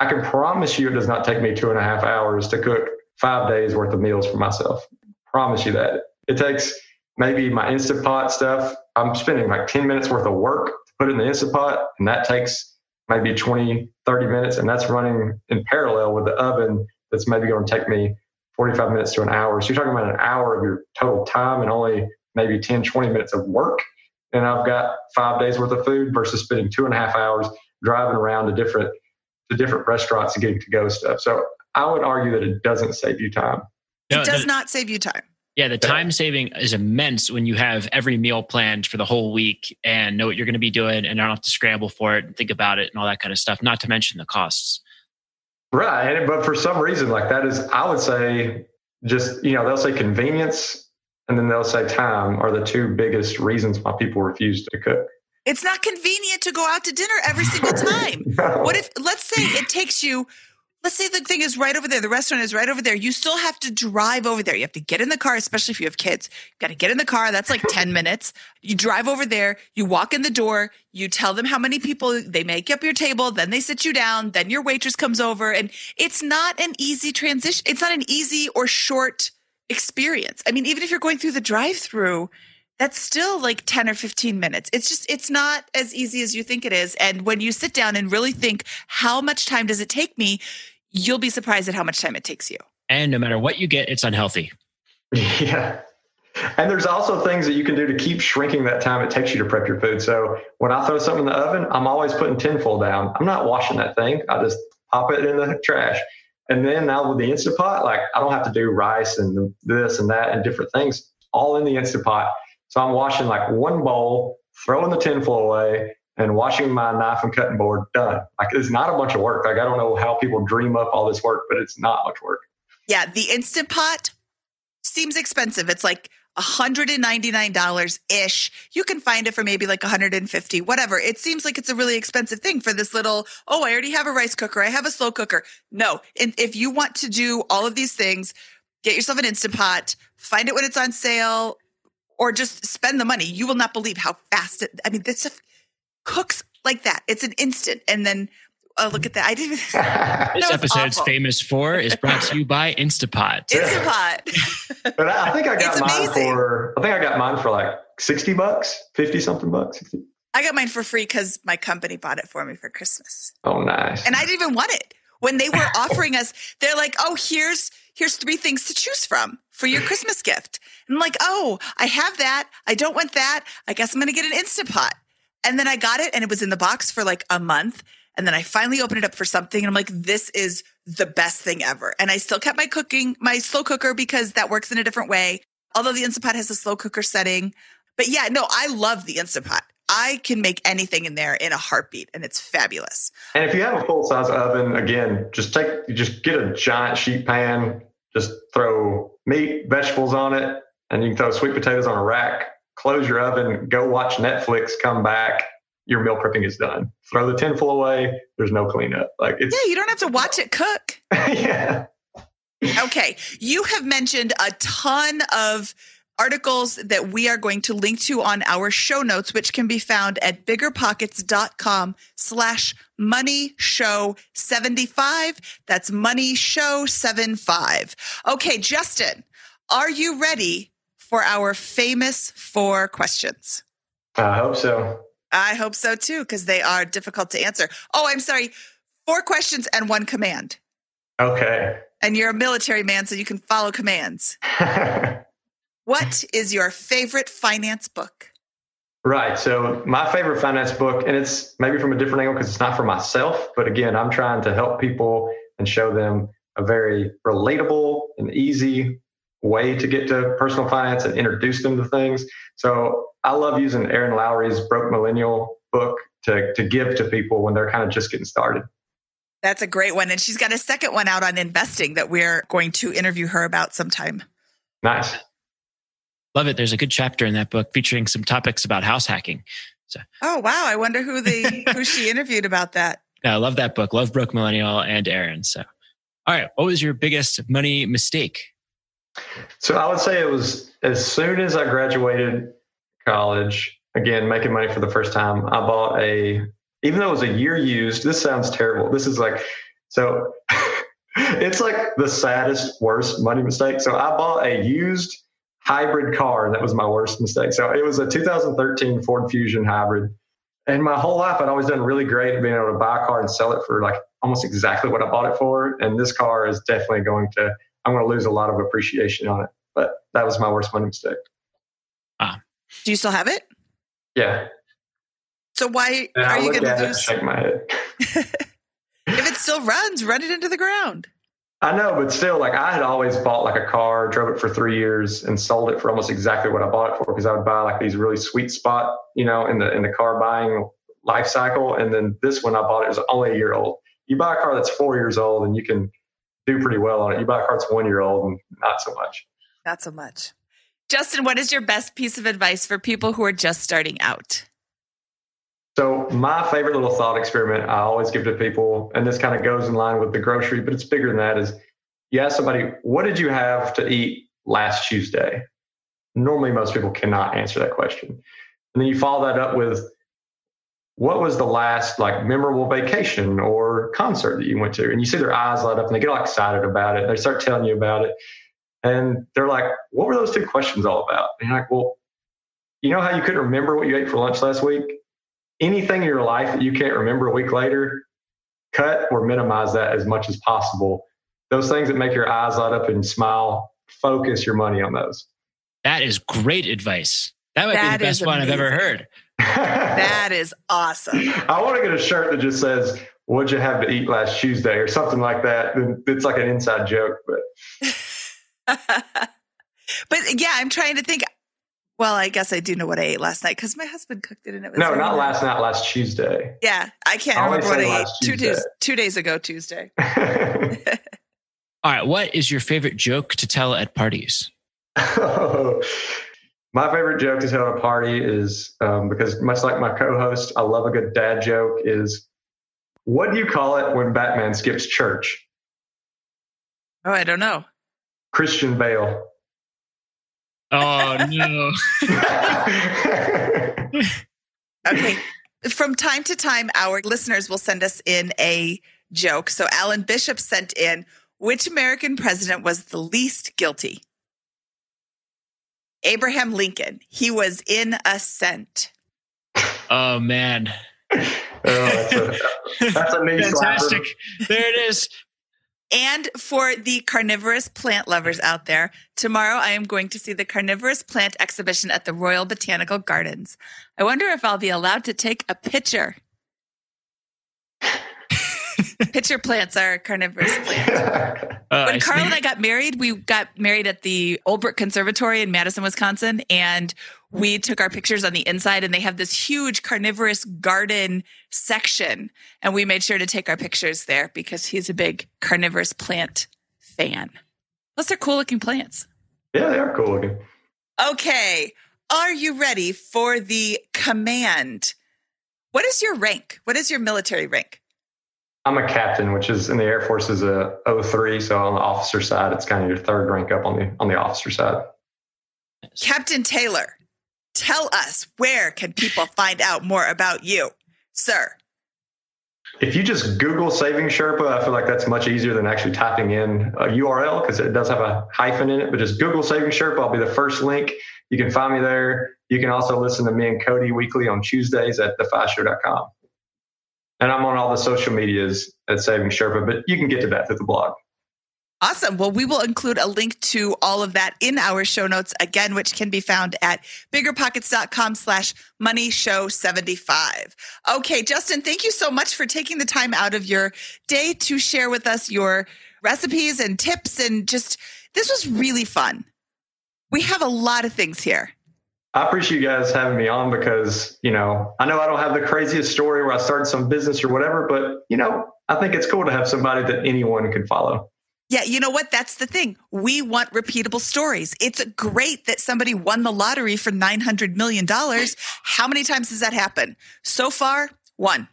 I can promise you it does not take me two and a half hours to cook five days worth of meals for myself. Promise you that. It takes maybe my Instant Pot stuff. I'm spending like 10 minutes worth of work to put in the Instant Pot, and that takes maybe 20, 30 minutes, and that's running in parallel with the oven that's maybe going to take me 45 minutes to an hour. So you're talking about an hour of your total time and only maybe 10, 20 minutes of work. And I've got five days worth of food versus spending two and a half hours driving around to different to different restaurants and getting to go stuff. So I would argue that it doesn't save you time. No, it does the- not save you time. Yeah, the time saving is immense when you have every meal planned for the whole week and know what you're going to be doing and don't have to scramble for it and think about it and all that kind of stuff, not to mention the costs. Right. And, but for some reason, like that is, I would say, just, you know, they'll say convenience and then they'll say time are the two biggest reasons why people refuse to cook. It's not convenient to go out to dinner every single time. No. What if, let's say it takes you, let's say the thing is right over there, the restaurant is right over there. You still have to drive over there. You have to get in the car, especially if you have kids. You got to get in the car. That's like 10 minutes. You drive over there, you walk in the door, you tell them how many people, they make up your table, then they sit you down, then your waitress comes over. And it's not an easy transition. It's not an easy or short experience. I mean, even if you're going through the drive through, that's still like 10 or 15 minutes. It's just, it's not as easy as you think it is. And when you sit down and really think, how much time does it take me? You'll be surprised at how much time it takes you. And no matter what you get, it's unhealthy. Yeah. And there's also things that you can do to keep shrinking that time it takes you to prep your food. So when I throw something in the oven, I'm always putting tinfoil down. I'm not washing that thing. I just pop it in the trash. And then now with the Instant Pot, like I don't have to do rice and this and that and different things all in the Instant Pot. So I'm washing like one bowl, throwing the tinfoil away, and washing my knife and cutting board. Done. Like it's not a bunch of work. Like I don't know how people dream up all this work, but it's not much work. Yeah. The Instant Pot seems expensive. It's like $199 ish. You can find it for maybe like 150, whatever. It seems like it's a really expensive thing for this little, oh, I already have a rice cooker. I have a slow cooker. No. And if you want to do all of these things, get yourself an Instant Pot, find it when it's on sale, or just spend the money. You will not believe how fast it, I mean, this stuff cooks like that. It's an instant. And then Oh, look at that! I didn't. this episode's awful. famous for is brought to you by Instapot. Instapot. but I think I got it's mine amazing. for. I think I got mine for like sixty bucks, fifty something bucks. 60. I got mine for free because my company bought it for me for Christmas. Oh, nice! And I didn't even want it when they were offering us. They're like, "Oh, here's here's three things to choose from for your Christmas gift." And I'm like, "Oh, I have that. I don't want that. I guess I'm going to get an Instapot." And then I got it, and it was in the box for like a month. And then I finally opened it up for something and I'm like, this is the best thing ever. And I still kept my cooking, my slow cooker because that works in a different way. Although the Instant Pot has a slow cooker setting. But yeah, no, I love the Instant Pot. I can make anything in there in a heartbeat and it's fabulous. And if you have a full size oven, again, just take, just get a giant sheet pan, just throw meat, vegetables on it, and you can throw sweet potatoes on a rack, close your oven, go watch Netflix, come back, your meal prepping is done. Throw the tinfoil away. There's no cleanup. Like it's yeah, you don't have to watch it cook. yeah. Okay, you have mentioned a ton of articles that we are going to link to on our show notes, which can be found at biggerpockets.com slash money show 75. That's money show 75. Okay, Justin, are you ready for our famous four questions? I hope so. I hope so too, because they are difficult to answer. Oh, I'm sorry. Four questions and one command. Okay. And you're a military man, so you can follow commands. what is your favorite finance book? Right. So, my favorite finance book, and it's maybe from a different angle because it's not for myself, but again, I'm trying to help people and show them a very relatable and easy way to get to personal finance and introduce them to things. So I love using Erin Lowry's Broke Millennial book to, to give to people when they're kind of just getting started. That's a great one. And she's got a second one out on investing that we're going to interview her about sometime. Nice. Love it. There's a good chapter in that book featuring some topics about house hacking. So Oh wow. I wonder who the who she interviewed about that. Yeah, I love that book. Love Broke Millennial and Erin. So all right. What was your biggest money mistake? So I would say it was as soon as I graduated college, again, making money for the first time, I bought a, even though it was a year used, this sounds terrible. This is like, so it's like the saddest, worst money mistake. So I bought a used hybrid car. That was my worst mistake. So it was a 2013 Ford Fusion hybrid. And my whole life, I'd always done really great at being able to buy a car and sell it for like almost exactly what I bought it for. And this car is definitely going to I'm going to lose a lot of appreciation on it. But that was my worst money mistake. Ah. Do you still have it? Yeah. So why and are I you going to lose? Shake my head. if it still runs, run it into the ground. I know, but still, like I had always bought like a car, drove it for three years, and sold it for almost exactly what I bought it for because I would buy like these really sweet spot, you know, in the in the car buying life cycle. And then this one I bought it was only a year old. You buy a car that's four years old, and you can do pretty well on it. You buy a car that's one year old and not so much. Not so much. Justin, what is your best piece of advice for people who are just starting out? So, my favorite little thought experiment I always give to people, and this kind of goes in line with the grocery, but it's bigger than that, is you ask somebody, What did you have to eat last Tuesday? Normally, most people cannot answer that question. And then you follow that up with, what was the last like memorable vacation or concert that you went to? And you see their eyes light up and they get all excited about it. They start telling you about it. And they're like, what were those two questions all about? And you're like, well, you know how you couldn't remember what you ate for lunch last week? Anything in your life that you can't remember a week later, cut or minimize that as much as possible. Those things that make your eyes light up and smile, focus your money on those. That is great advice. That might that be the best one I've ever heard that is awesome. I want to get a shirt that just says, What'd you have to eat last Tuesday or something like that. It's like an inside joke, but. but yeah, I'm trying to think. Well, I guess I do know what I ate last night because my husband cooked it and it was. No, not nice. last night, last Tuesday. Yeah, I can't I remember what I ate two days, two days ago, Tuesday. All right. What is your favorite joke to tell at parties? Oh, My favorite joke to tell at a party is um, because, much like my co host, I love a good dad joke. Is what do you call it when Batman skips church? Oh, I don't know. Christian Bale. Oh no. Okay. From time to time, our listeners will send us in a joke. So Alan Bishop sent in which American president was the least guilty? Abraham Lincoln. He was in assent. oh man. Oh, that's a, that's a Fantastic. slapper. There it is. And for the carnivorous plant lovers out there, tomorrow I am going to see the carnivorous plant exhibition at the Royal Botanical Gardens. I wonder if I'll be allowed to take a picture. Pitcher plants are carnivorous plants. Uh, when I Carl see. and I got married, we got married at the Bolz Conservatory in Madison, Wisconsin, and we took our pictures on the inside, and they have this huge carnivorous garden section, and we made sure to take our pictures there because he's a big carnivorous plant fan. Plus, they're cool looking plants. yeah, they are cool looking. Okay, are you ready for the command? What is your rank? What is your military rank? I'm a captain, which is in the Air Force is a 03. So on the officer side, it's kind of your third rank up on the on the officer side. Captain Taylor, tell us where can people find out more about you, sir? If you just Google Saving Sherpa, I feel like that's much easier than actually typing in a URL because it does have a hyphen in it. But just Google Saving Sherpa, I'll be the first link. You can find me there. You can also listen to me and Cody weekly on Tuesdays at thefishow.com. And I'm on all the social medias at Saving Sherpa, but you can get to that through the blog. Awesome. Well, we will include a link to all of that in our show notes again, which can be found at biggerpockets.com slash money show 75. Okay, Justin, thank you so much for taking the time out of your day to share with us your recipes and tips and just this was really fun. We have a lot of things here. I appreciate you guys having me on because, you know, I know I don't have the craziest story where I started some business or whatever, but, you know, I think it's cool to have somebody that anyone can follow. Yeah, you know what? That's the thing. We want repeatable stories. It's great that somebody won the lottery for $900 million. How many times does that happen? So far, one.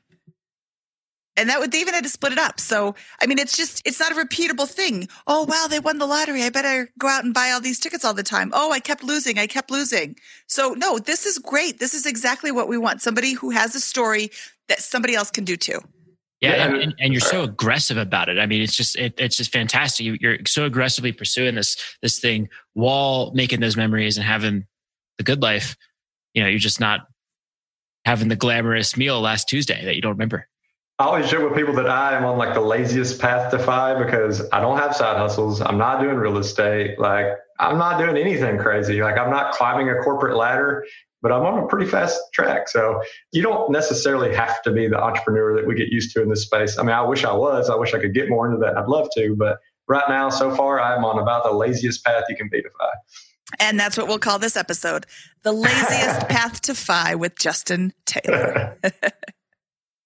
And that would, they even had to split it up. So, I mean, it's just, it's not a repeatable thing. Oh, wow, they won the lottery. I better go out and buy all these tickets all the time. Oh, I kept losing. I kept losing. So, no, this is great. This is exactly what we want. Somebody who has a story that somebody else can do too. Yeah, Yeah, and, and- and, and you're so aggressive about it. I mean, it's just it, it's just fantastic. You, you're so aggressively pursuing this this thing while making those memories and having the good life. You know, you're just not having the glamorous meal last Tuesday that you don't remember. I always joke with people that I am on like the laziest path to fi because I don't have side hustles. I'm not doing real estate. Like I'm not doing anything crazy. Like I'm not climbing a corporate ladder, but I'm on a pretty fast track. So you don't necessarily have to be the entrepreneur that we get used to in this space. I mean, I wish I was. I wish I could get more into that. I'd love to, but right now, so far, I'm on about the laziest path you can be to fi. And that's what we'll call this episode The Laziest Path to Fi with Justin Taylor.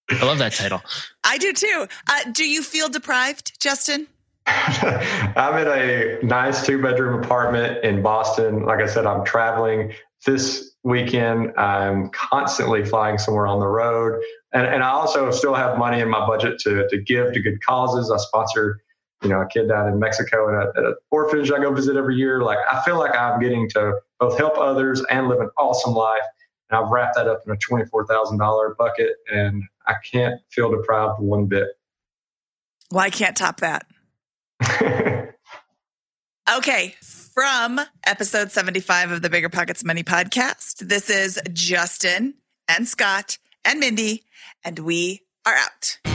I love that title. I do too. Uh, do you feel deprived, Justin? I'm in a nice two bedroom apartment in Boston. Like I said, I'm traveling this weekend. I'm constantly flying somewhere on the road. And, and I also still have money in my budget to, to give to good causes. I sponsor, you know, a kid down in Mexico at, a, at an orphanage I go visit every year. Like I feel like I'm getting to both help others and live an awesome life. And I've wrapped that up in a $24,000 bucket and I can't feel deprived one bit. Well, I can't top that. Okay. From episode 75 of the Bigger Pockets Money podcast, this is Justin and Scott and Mindy, and we are out.